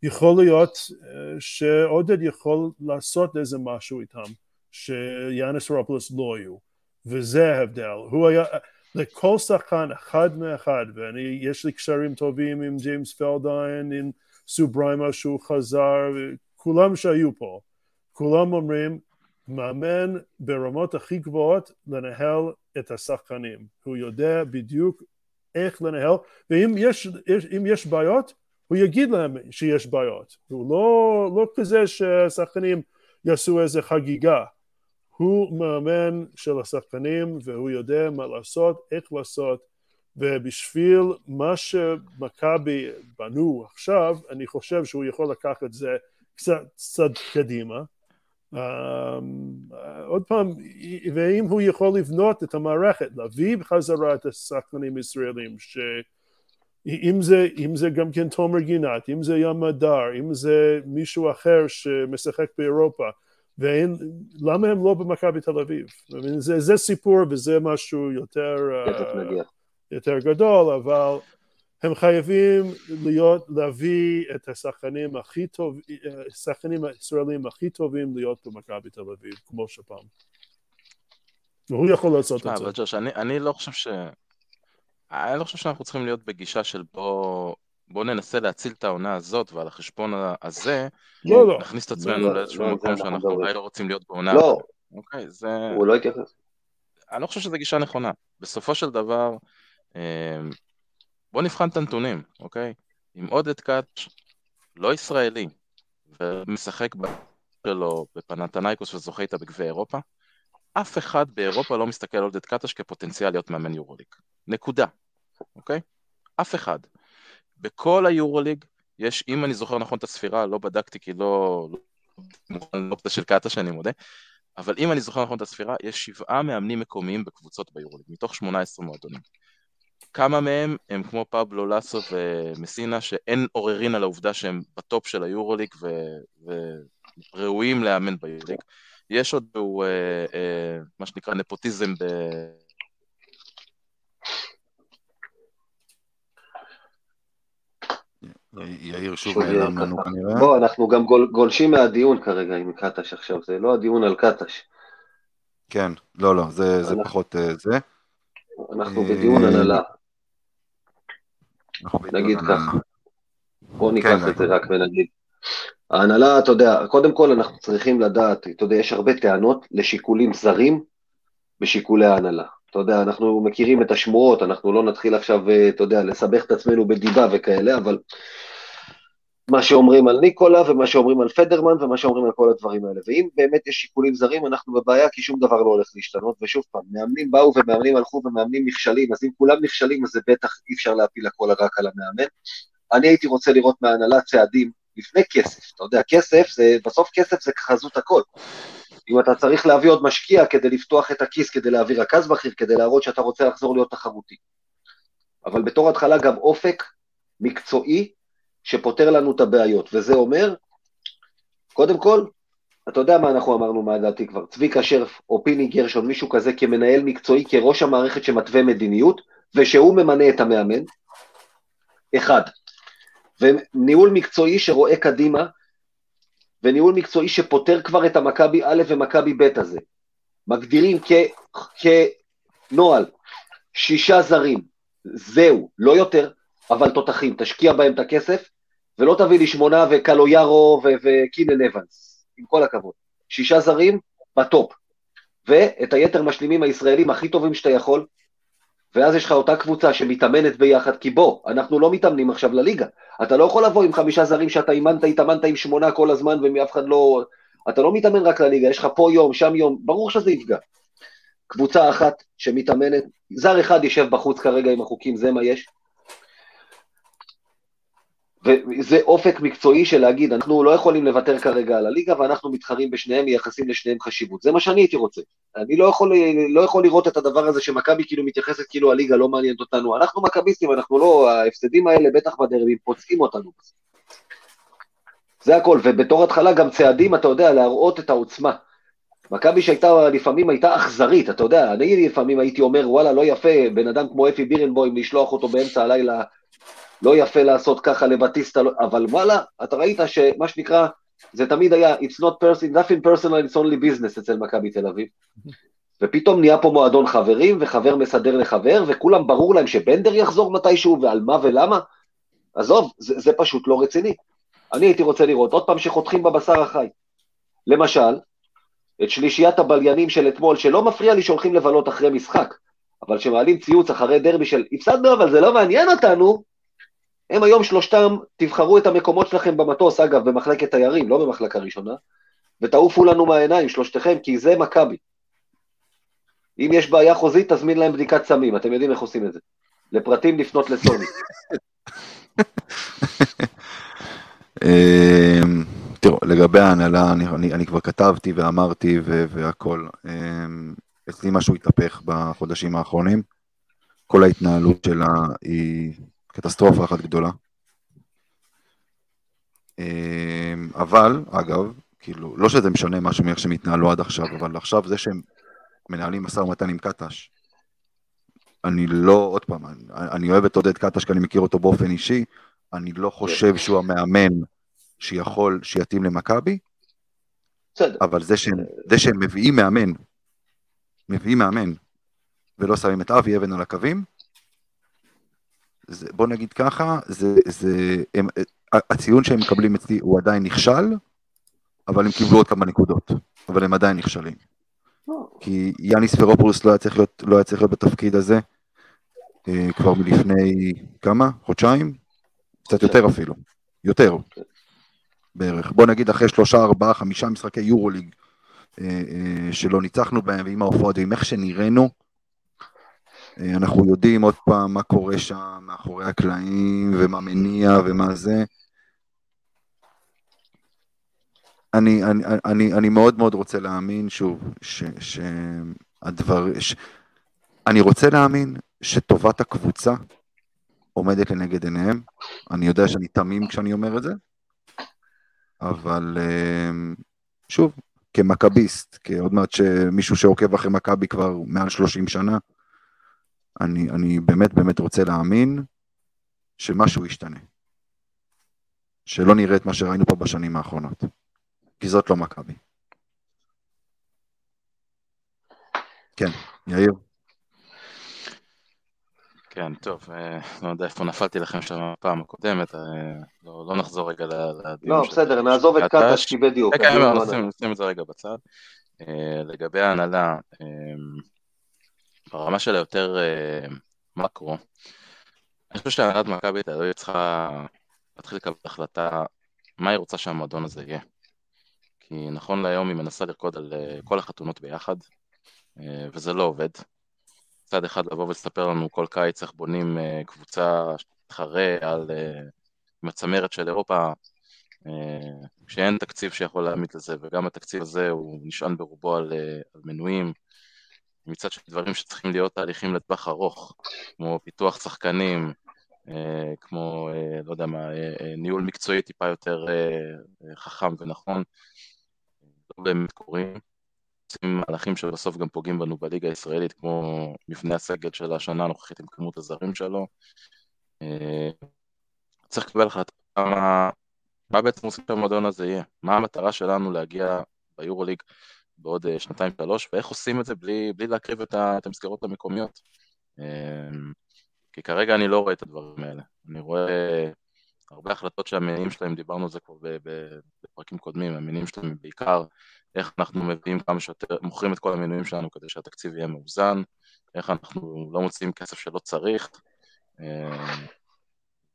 יכול להיות אה, שעודד יכול לעשות איזה משהו איתם, שיאנס רופלוס לא היו. וזה ההבדל. הוא היה, לכל שחקן אחד מאחד, ואני, יש לי קשרים טובים עם ג'יימס פלדיין, עם סו בריימה שהוא חזר, כולם שהיו פה, כולם אומרים, מאמן ברמות הכי גבוהות לנהל את השחקנים. הוא יודע בדיוק איך לנהל, ואם יש, יש, יש בעיות, הוא יגיד להם שיש בעיות. הוא לא, לא כזה שהשחקנים יעשו איזה חגיגה. הוא מאמן של השחקנים והוא יודע מה לעשות, איך לעשות, ובשביל מה שמכבי בנו עכשיו, אני חושב שהוא יכול לקחת את זה קצת, קצת קדימה. Um, עוד פעם, ואם הוא יכול לבנות את המערכת, להביא בחזרה את השחקנים הישראלים, שאם זה, זה גם כן תומר גינת, אם זה ים הדר, אם זה מישהו אחר שמשחק באירופה, ולמה הם לא במכבי תל אביב? זה, זה סיפור וזה משהו יותר, uh, יותר גדול, אבל הם חייבים להיות, להביא את השחקנים הכי טובים, השחקנים הישראלים הכי טובים להיות במכבי תל אביב, כמו שפעם. והוא יכול לעשות את זה. אבל ג'וש, אני, אני לא חושב ש... אני לא חושב שאנחנו צריכים להיות בגישה של בוא בואו ננסה להציל את העונה הזאת, ועל החשבון הזה, לא, לא. נכניס את עצמנו לא, לאיזשהו לא, מקום שאנחנו אולי לא רוצים להיות בעונה. לא, אוקיי? זה... הוא לא התייחס. אני לא חושב שזו גישה נכונה. בסופו של דבר, אה, בוא נבחן את הנתונים, אוקיי? אם עודד קאץ' לא ישראלי ומשחק שלו בפנתנייקוס וזוכה איתה בגביע אירופה, אף אחד באירופה לא מסתכל על עודד קטש כפוטנציאל להיות מאמן יורוליג. נקודה, אוקיי? אף אחד. בכל היורוליג יש, אם אני זוכר נכון את הספירה, לא בדקתי כי לא... לא אופציה של קטש, אני מודה, אבל אם אני זוכר נכון את הספירה, יש שבעה מאמנים מקומיים בקבוצות ביורוליג, מתוך 18 מועדונים. כמה מהם הם כמו פבלו לסו ומסינה, שאין עוררין על העובדה שהם בטופ של היורוליג וראויים לאמן ביורוליג. יש עוד הוא, אה, אה, מה שנקרא נפוטיזם ב... יאיר שוב נעלם לנו כנראה. בוא, אנחנו גם גול, גולשים מהדיון כרגע עם קטש עכשיו, זה לא הדיון על קטש. כן, לא, לא, זה, זה פחות uh, זה. אנחנו בדיון הנהלה. נגיד ככה. בוא ניקח כן, את זה רק ונגיד. ההנהלה, אתה יודע, קודם כל אנחנו צריכים לדעת, אתה יודע, יש הרבה טענות לשיקולים זרים בשיקולי ההנהלה. אתה יודע, אנחנו מכירים את השמועות, אנחנו לא נתחיל עכשיו, אה, אתה יודע, לסבך את עצמנו בדיבה וכאלה, אבל מה שאומרים על ניקולה ומה שאומרים על פדרמן ומה שאומרים על כל הדברים האלה. ואם באמת יש שיקולים זרים, אנחנו בבעיה כי שום דבר לא הולך להשתנות, ושוב פעם, מאמנים באו ומאמנים הלכו ומאמנים נכשלים, אז אם כולם נכשלים אז זה בטח אי אפשר להפיל הכל רק על המאמן. אני הייתי רוצה לראות מההנהלה צעדים לפני כסף, אתה יודע, כסף זה, בסוף כסף זה חזות הכל. אם אתה צריך להביא עוד משקיע כדי לפתוח את הכיס, כדי להביא רכז בכיר, כדי להראות שאתה רוצה לחזור להיות תחרותי. אבל בתור התחלה גם אופק מקצועי שפותר לנו את הבעיות, וזה אומר, קודם כל, אתה יודע מה אנחנו אמרנו מה דעתי כבר, צביקה שרף או פיני גרשון, מישהו כזה כמנהל מקצועי, כראש המערכת שמתווה מדיניות, ושהוא ממנה את המאמן, אחד. וניהול מקצועי שרואה קדימה, וניהול מקצועי שפותר כבר את המכבי א' ומכבי ב' הזה. מגדירים כ, כנוהל, שישה זרים, זהו, לא יותר, אבל תותחים, תשקיע בהם את הכסף, ולא תביא לי שמונה וקלויארו וקינן אבנס, עם כל הכבוד. שישה זרים בטופ, ואת היתר משלימים הישראלים הכי טובים שאתה יכול, ואז יש לך אותה קבוצה שמתאמנת ביחד, כי בוא, אנחנו לא מתאמנים עכשיו לליגה. אתה לא יכול לבוא עם חמישה זרים שאתה אימנת, התאמנת עם שמונה כל הזמן ומאף אחד לא... אתה לא מתאמן רק לליגה, יש לך פה יום, שם יום, ברור שזה יפגע. קבוצה אחת שמתאמנת, זר אחד יושב בחוץ כרגע עם החוקים, זה מה יש. וזה אופק מקצועי של להגיד, אנחנו לא יכולים לוותר כרגע על הליגה, ואנחנו מתחרים בשניהם, מייחסים לשניהם חשיבות. זה מה שאני הייתי רוצה. אני לא יכול, לא יכול לראות את הדבר הזה שמכבי כאילו מתייחסת כאילו הליגה לא מעניינת אותנו. אנחנו מכביסטים, אנחנו לא, ההפסדים האלה בטח בדרבים פוצעים אותנו. זה הכל, ובתור התחלה גם צעדים, אתה יודע, להראות את העוצמה. מכבי שהייתה, לפעמים הייתה אכזרית, אתה יודע, אני לפעמים הייתי אומר, וואלה, לא יפה, בן אדם כמו אפי בירנבוים, לשלוח אותו באמצע הלילה לא יפה לעשות ככה לבטיסטה, לא- אבל וואלה, אתה ראית שמה שנקרא, זה תמיד היה, it's not person, nothing personal, it's only business אצל מכבי תל אביב. ופתאום נהיה פה מועדון חברים, וחבר מסדר לחבר, וכולם ברור להם שבנדר יחזור מתישהו, ועל מה ולמה. עזוב, זה, זה פשוט לא רציני. אני הייתי רוצה לראות עוד פעם שחותכים בבשר החי. למשל, את שלישיית הבליינים של אתמול, שלא מפריע לי שהולכים לבלות אחרי משחק, אבל שמעלים ציוץ אחרי דרבי של הפסדנו, אבל זה לא מעניין אותנו, הם היום שלושתם, תבחרו את המקומות שלכם במטוס, אגב, במחלקת תיירים, לא במחלקה ראשונה, ותעופו לנו מהעיניים, שלושתכם, כי זה מכבי. אם יש בעיה חוזית, תזמין להם בדיקת סמים, אתם יודעים איך עושים את זה. לפרטים לפנות לסוני. אמ, תראו, לגבי ההנהלה, אני, אני, אני כבר כתבתי ואמרתי והכל. אמ, אצלי משהו התהפך בחודשים האחרונים. כל ההתנהלות שלה היא קטסטרופה אחת גדולה. אמ, אבל, אגב, כאילו, לא שזה משנה משהו מאיך שהם התנהלו עד עכשיו, אבל עכשיו זה שהם מנהלים משא ומתן עם קטש, אני לא, עוד פעם, אני, אני אוהב את עודד קטש כי אני מכיר אותו באופן אישי, אני לא חושב שהוא המאמן שיכול, שיתאים למכבי, אבל זה שהם, זה שהם מביאים מאמן, מביאים מאמן, ולא שמים את אבי אבן על הקווים, זה, בוא נגיד ככה, זה, זה, הם, הציון שהם מקבלים אצלי הוא עדיין נכשל, אבל הם קיבלו עוד כמה נקודות, אבל הם עדיין נכשלים. כי יאניס פרופולוס לא היה צריך להיות, לא היה צריך להיות בתפקיד הזה אה, כבר מלפני כמה? חודשיים? קצת יותר אפילו. יותר. בערך. בוא נגיד אחרי שלושה, ארבעה, חמישה משחקי יורוליג אה, אה, שלא ניצחנו בהם, ועם ההופעות, ועם איך שנראינו, אנחנו יודעים עוד פעם מה קורה שם מאחורי הקלעים, ומה מניע ומה זה. אני, אני, אני, אני מאוד מאוד רוצה להאמין, שוב, שהדבר... ש... אני רוצה להאמין שטובת הקבוצה עומדת לנגד עיניהם. אני יודע שאני תמים כשאני אומר את זה, אבל שוב, כמכביסט, כעוד מעט שמישהו שעוקב אחרי מכבי כבר מעל 30 שנה, אני, אני באמת באמת רוצה להאמין שמשהו ישתנה. שלא נראה את מה שראינו פה בשנים האחרונות. כי זאת לא מכבי. כן, יאיר. כן, טוב, אה, לא יודע איפה נפלתי לכם שם בפעם הקודמת, אה, לא, לא נחזור רגע לדיון. לא, בסדר, נעזוב את קטש, כי בדיוק. רגע, נשים את זה רגע בצד. אה, לגבי ההנהלה, ברמה של היותר מקרו, אני חושב שהנהלת מכבי תל אביב צריכה להתחיל לקבל החלטה מה היא רוצה שהמועדון הזה יהיה. כי נכון להיום היא מנסה לרקוד על כל החתונות ביחד, וזה לא עובד. מצד אחד לבוא ולספר לנו כל קיץ איך בונים uh, קבוצה שתתחרה על uh, הצמרת של אירופה, uh, כשאין תקציב שיכול להעמיד לזה, וגם התקציב הזה הוא נשען ברובו על, uh, על מנויים, מצד שני דברים שצריכים להיות תהליכים לטווח ארוך, כמו פיתוח שחקנים, uh, כמו, uh, לא יודע מה, uh, ניהול מקצועי טיפה יותר חכם ונכון, לא באמת קורים. עושים מהלכים שבסוף גם פוגעים בנו בליגה הישראלית, כמו מבנה הסגל של השנה הנוכחית עם כמות הזרים שלו. אה, צריך לקבל החלטה מה, מה בעצם עושים שהמועדון הזה יהיה, מה המטרה שלנו להגיע ביורוליג בעוד אה, שנתיים שלוש, ואיך עושים את זה בלי, בלי להקריב את, את המסגרות המקומיות. אה, כי כרגע אני לא רואה את הדברים האלה. אני רואה הרבה החלטות שהמניעים שלהם, דיברנו על זה כבר בפרקים קודמים, המניעים שלהם בעיקר איך אנחנו מביאים כמה שיותר, מוכרים את כל המנויים שלנו כדי שהתקציב יהיה מאוזן, איך אנחנו לא מוציאים כסף שלא צריך, אה,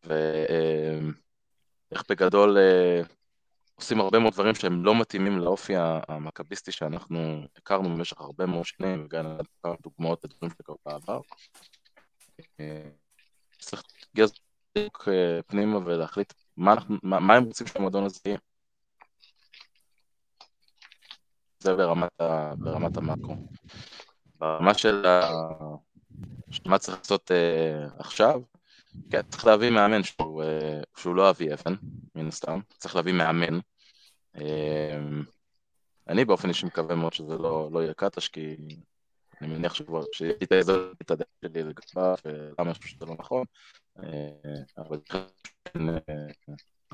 ואיך אה, בגדול אה, עושים הרבה מאוד דברים שהם לא מתאימים לאופי המכביסטי שאנחנו הכרנו במשך הרבה מאוד שנים, וגם כמה דוגמאות לדברים שקרו בעבר. צריך להגיע פנימה ולהחליט מה, הם רוצים שהמועדון הזה יהיה. זה ברמת, ה, ברמת המאקרו. ברמה של ה... מה צריך לעשות uh, עכשיו, כן, צריך להביא מאמן שהוא, uh, שהוא לא אבי אבן, מן הסתם, צריך להביא מאמן. Uh, אני באופן אישי מקווה מאוד שזה לא, לא יהיה קטש, כי אני מניח שכבר, שהייתי את הדרך שלי לגביו, ולמה שזה לא נכון, uh, אבל...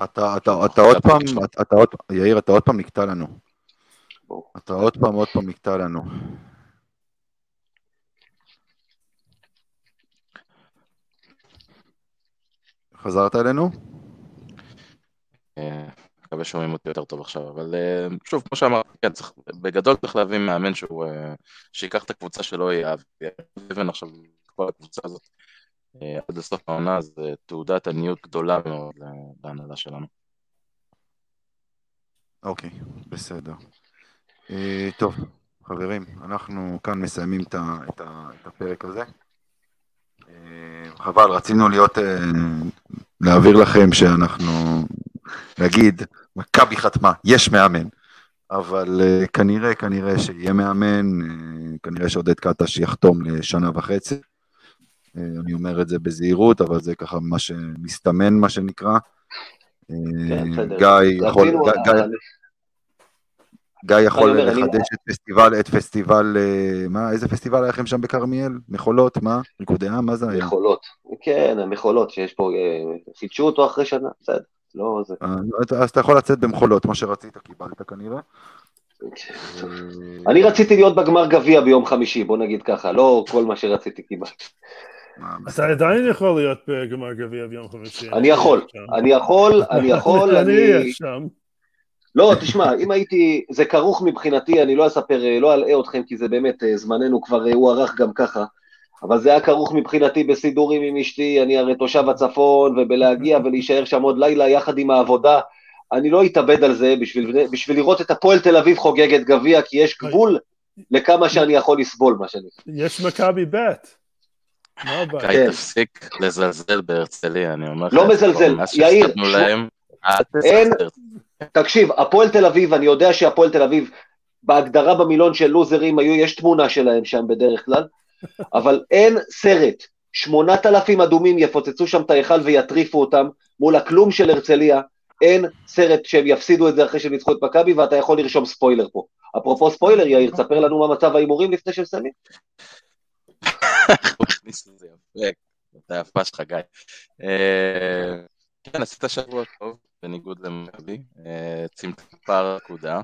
אתה, אתה, אתה עוד פעם, אתה עוד, יאיר, אתה עוד פעם נקטע לנו. אתה עוד פעם, עוד פעם נקטע לנו. חזרת אלינו? אה, מקווה שומעים אותי יותר טוב עכשיו, אבל אה, שוב, כמו שאמרתי, כן, צריך, בגדול צריך להביא מאמן שהוא, אה, שיקח את הקבוצה שלו, יאהב, אבן עכשיו, כל הקבוצה הזאת, עד לסוף העונה, זה תעודת עניות גדולה מאוד להנהלה שלנו. אוקיי, בסדר. טוב, חברים, אנחנו כאן מסיימים את הפרק הזה. אה, חבל, רצינו להיות, אה, להעביר לכם שאנחנו, נגיד, מכבי חתמה, יש מאמן, אבל כנראה, כנראה שיהיה מאמן, כנראה שעודד קטש יחתום לשנה וחצי. אני אומר את זה בזהירות, אבל זה ככה מה שמסתמן, מה שנקרא. כן, גיא יכול... גיא יכול לחדש את פסטיבל, את פסטיבל, אה, מה, איזה פסטיבל היה לכם שם בכרמיאל? מחולות, מה? ריקודי עם, מה זה היה? מחולות, כן, המחולות שיש פה, אה, חידשו אותו אחרי שנה, בסדר, לא זה. אה, אז אתה יכול לצאת במחולות, מה שרצית קיבלת כנראה. אני רציתי להיות בגמר גביע ביום חמישי, בוא נגיד ככה, לא כל מה שרציתי קיבלתי. אתה עדיין יכול להיות בגמר גביע ביום חמישי. אני יכול, אני יכול, אני יכול, אני אהיה שם. לא, תשמע, אם הייתי, זה כרוך מבחינתי, אני לא אספר, אה, לא אלאה אתכם, כי זה באמת, אה, זמננו כבר הוארך גם ככה, אבל זה היה כרוך מבחינתי בסידורים עם אשתי, אני הרי תושב הצפון, ובלהגיע ולהישאר שם עוד לילה יחד עם העבודה. אני לא אתאבד על זה בשביל, בשביל לראות את הפועל תל אביב חוגגת גביע, כי יש גבול לכמה שאני יכול לסבול, מה שאני... יש מכבי ב'. גיא, תפסיק לזלזל בהרצליה, אני אומר לך. לא מזלזל, יאיר. אין, תקשיב, הפועל תל אביב, אני יודע שהפועל תל אביב, בהגדרה במילון של לוזרים, היו, יש תמונה שלהם שם בדרך כלל, אבל אין סרט. שמונת אלפים אדומים יפוצצו שם את ההיכל ויטריפו אותם מול הכלום של הרצליה, אין סרט שהם יפסידו את זה אחרי שהם ניצחו את מכבי, ואתה יכול לרשום ספוילר פה. אפרופו ספוילר, יאיר, תספר לנו מה מצב ההימורים לפני שהם יפה, אתה יפה שלך, גיא. אה, כן, עשית שבוע טוב, בניגוד למכבי, אה, צמצם פער נקודה.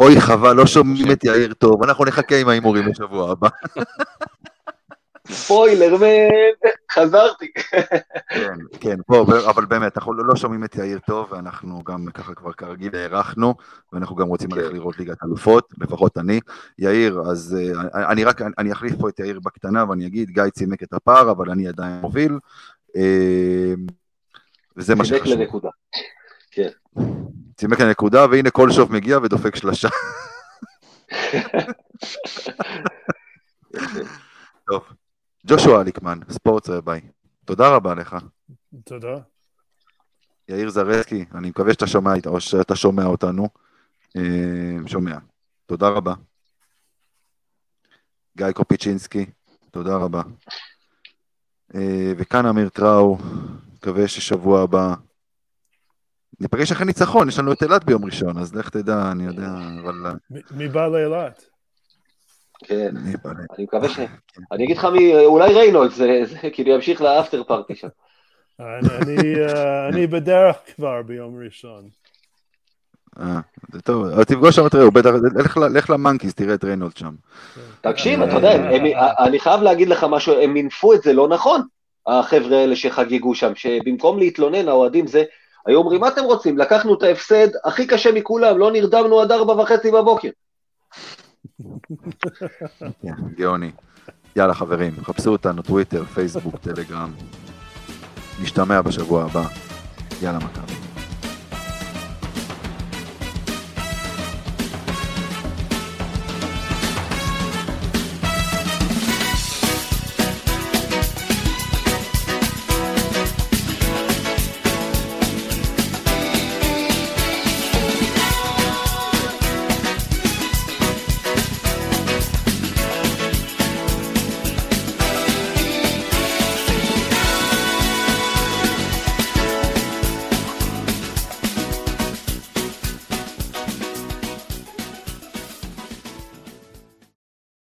אוי, חבל, לא שומעים את יאיר טוב, אנחנו נחכה עם ההימורים בשבוע הבא. ספוילר, חזרתי. כן, כן, פה, אבל באמת, אנחנו לא שומעים את יאיר טוב, ואנחנו גם ככה כבר כרגיל הארכנו, ואנחנו גם רוצים ללכת לראות ליגת אלופות, לפחות אני. יאיר, אז אה, אני רק, אני אחליף פה את יאיר בקטנה, ואני אגיד, גיא צימק את הפער, אבל אני עדיין מוביל. אה, וזה מה שחשוב. צימק לנקודה. כן. צימק לנקודה, והנה כל שוב מגיע ודופק שלושה. טוב. ג'ושוע אליקמן, ספורט ביי. תודה רבה לך. תודה. יאיר זרסקי, אני מקווה שאתה שומע, או שאתה שומע אותנו. אה, שומע. תודה רבה. גיא קופיצ'ינסקי, תודה רבה. אה, וכאן אמיר טראו, מקווה ששבוע הבא... ניפגש אחרי ניצחון, יש לנו את אילת ביום ראשון, אז לך תדע, אני יודע, אבל... מי בא לאילת? כן, אני מקווה ש... כן. אני אגיד לך מי, אולי ריינולד, זה כאילו ימשיך לאפטר פארטי שם. אני בדרך כבר ביום ראשון. אה, זה טוב, תפגוש שם את ראו, בטח, לך למנקיס, תראה את ריינולד שם. תקשיב, אתה יודע, אני חייב להגיד לך משהו, הם מינפו את זה לא נכון, החבר'ה האלה שחגגו שם, שבמקום להתלונן, האוהדים זה, היו אומרים, מה אתם רוצים? לקחנו את ההפסד הכי קשה מכולם, לא נרדמנו עד ארבע וחצי בבוקר. גאוני. יאללה חברים, חפשו אותנו, טוויטר, פייסבוק, טלגרם. נשתמע בשבוע הבא. יאללה מכבי.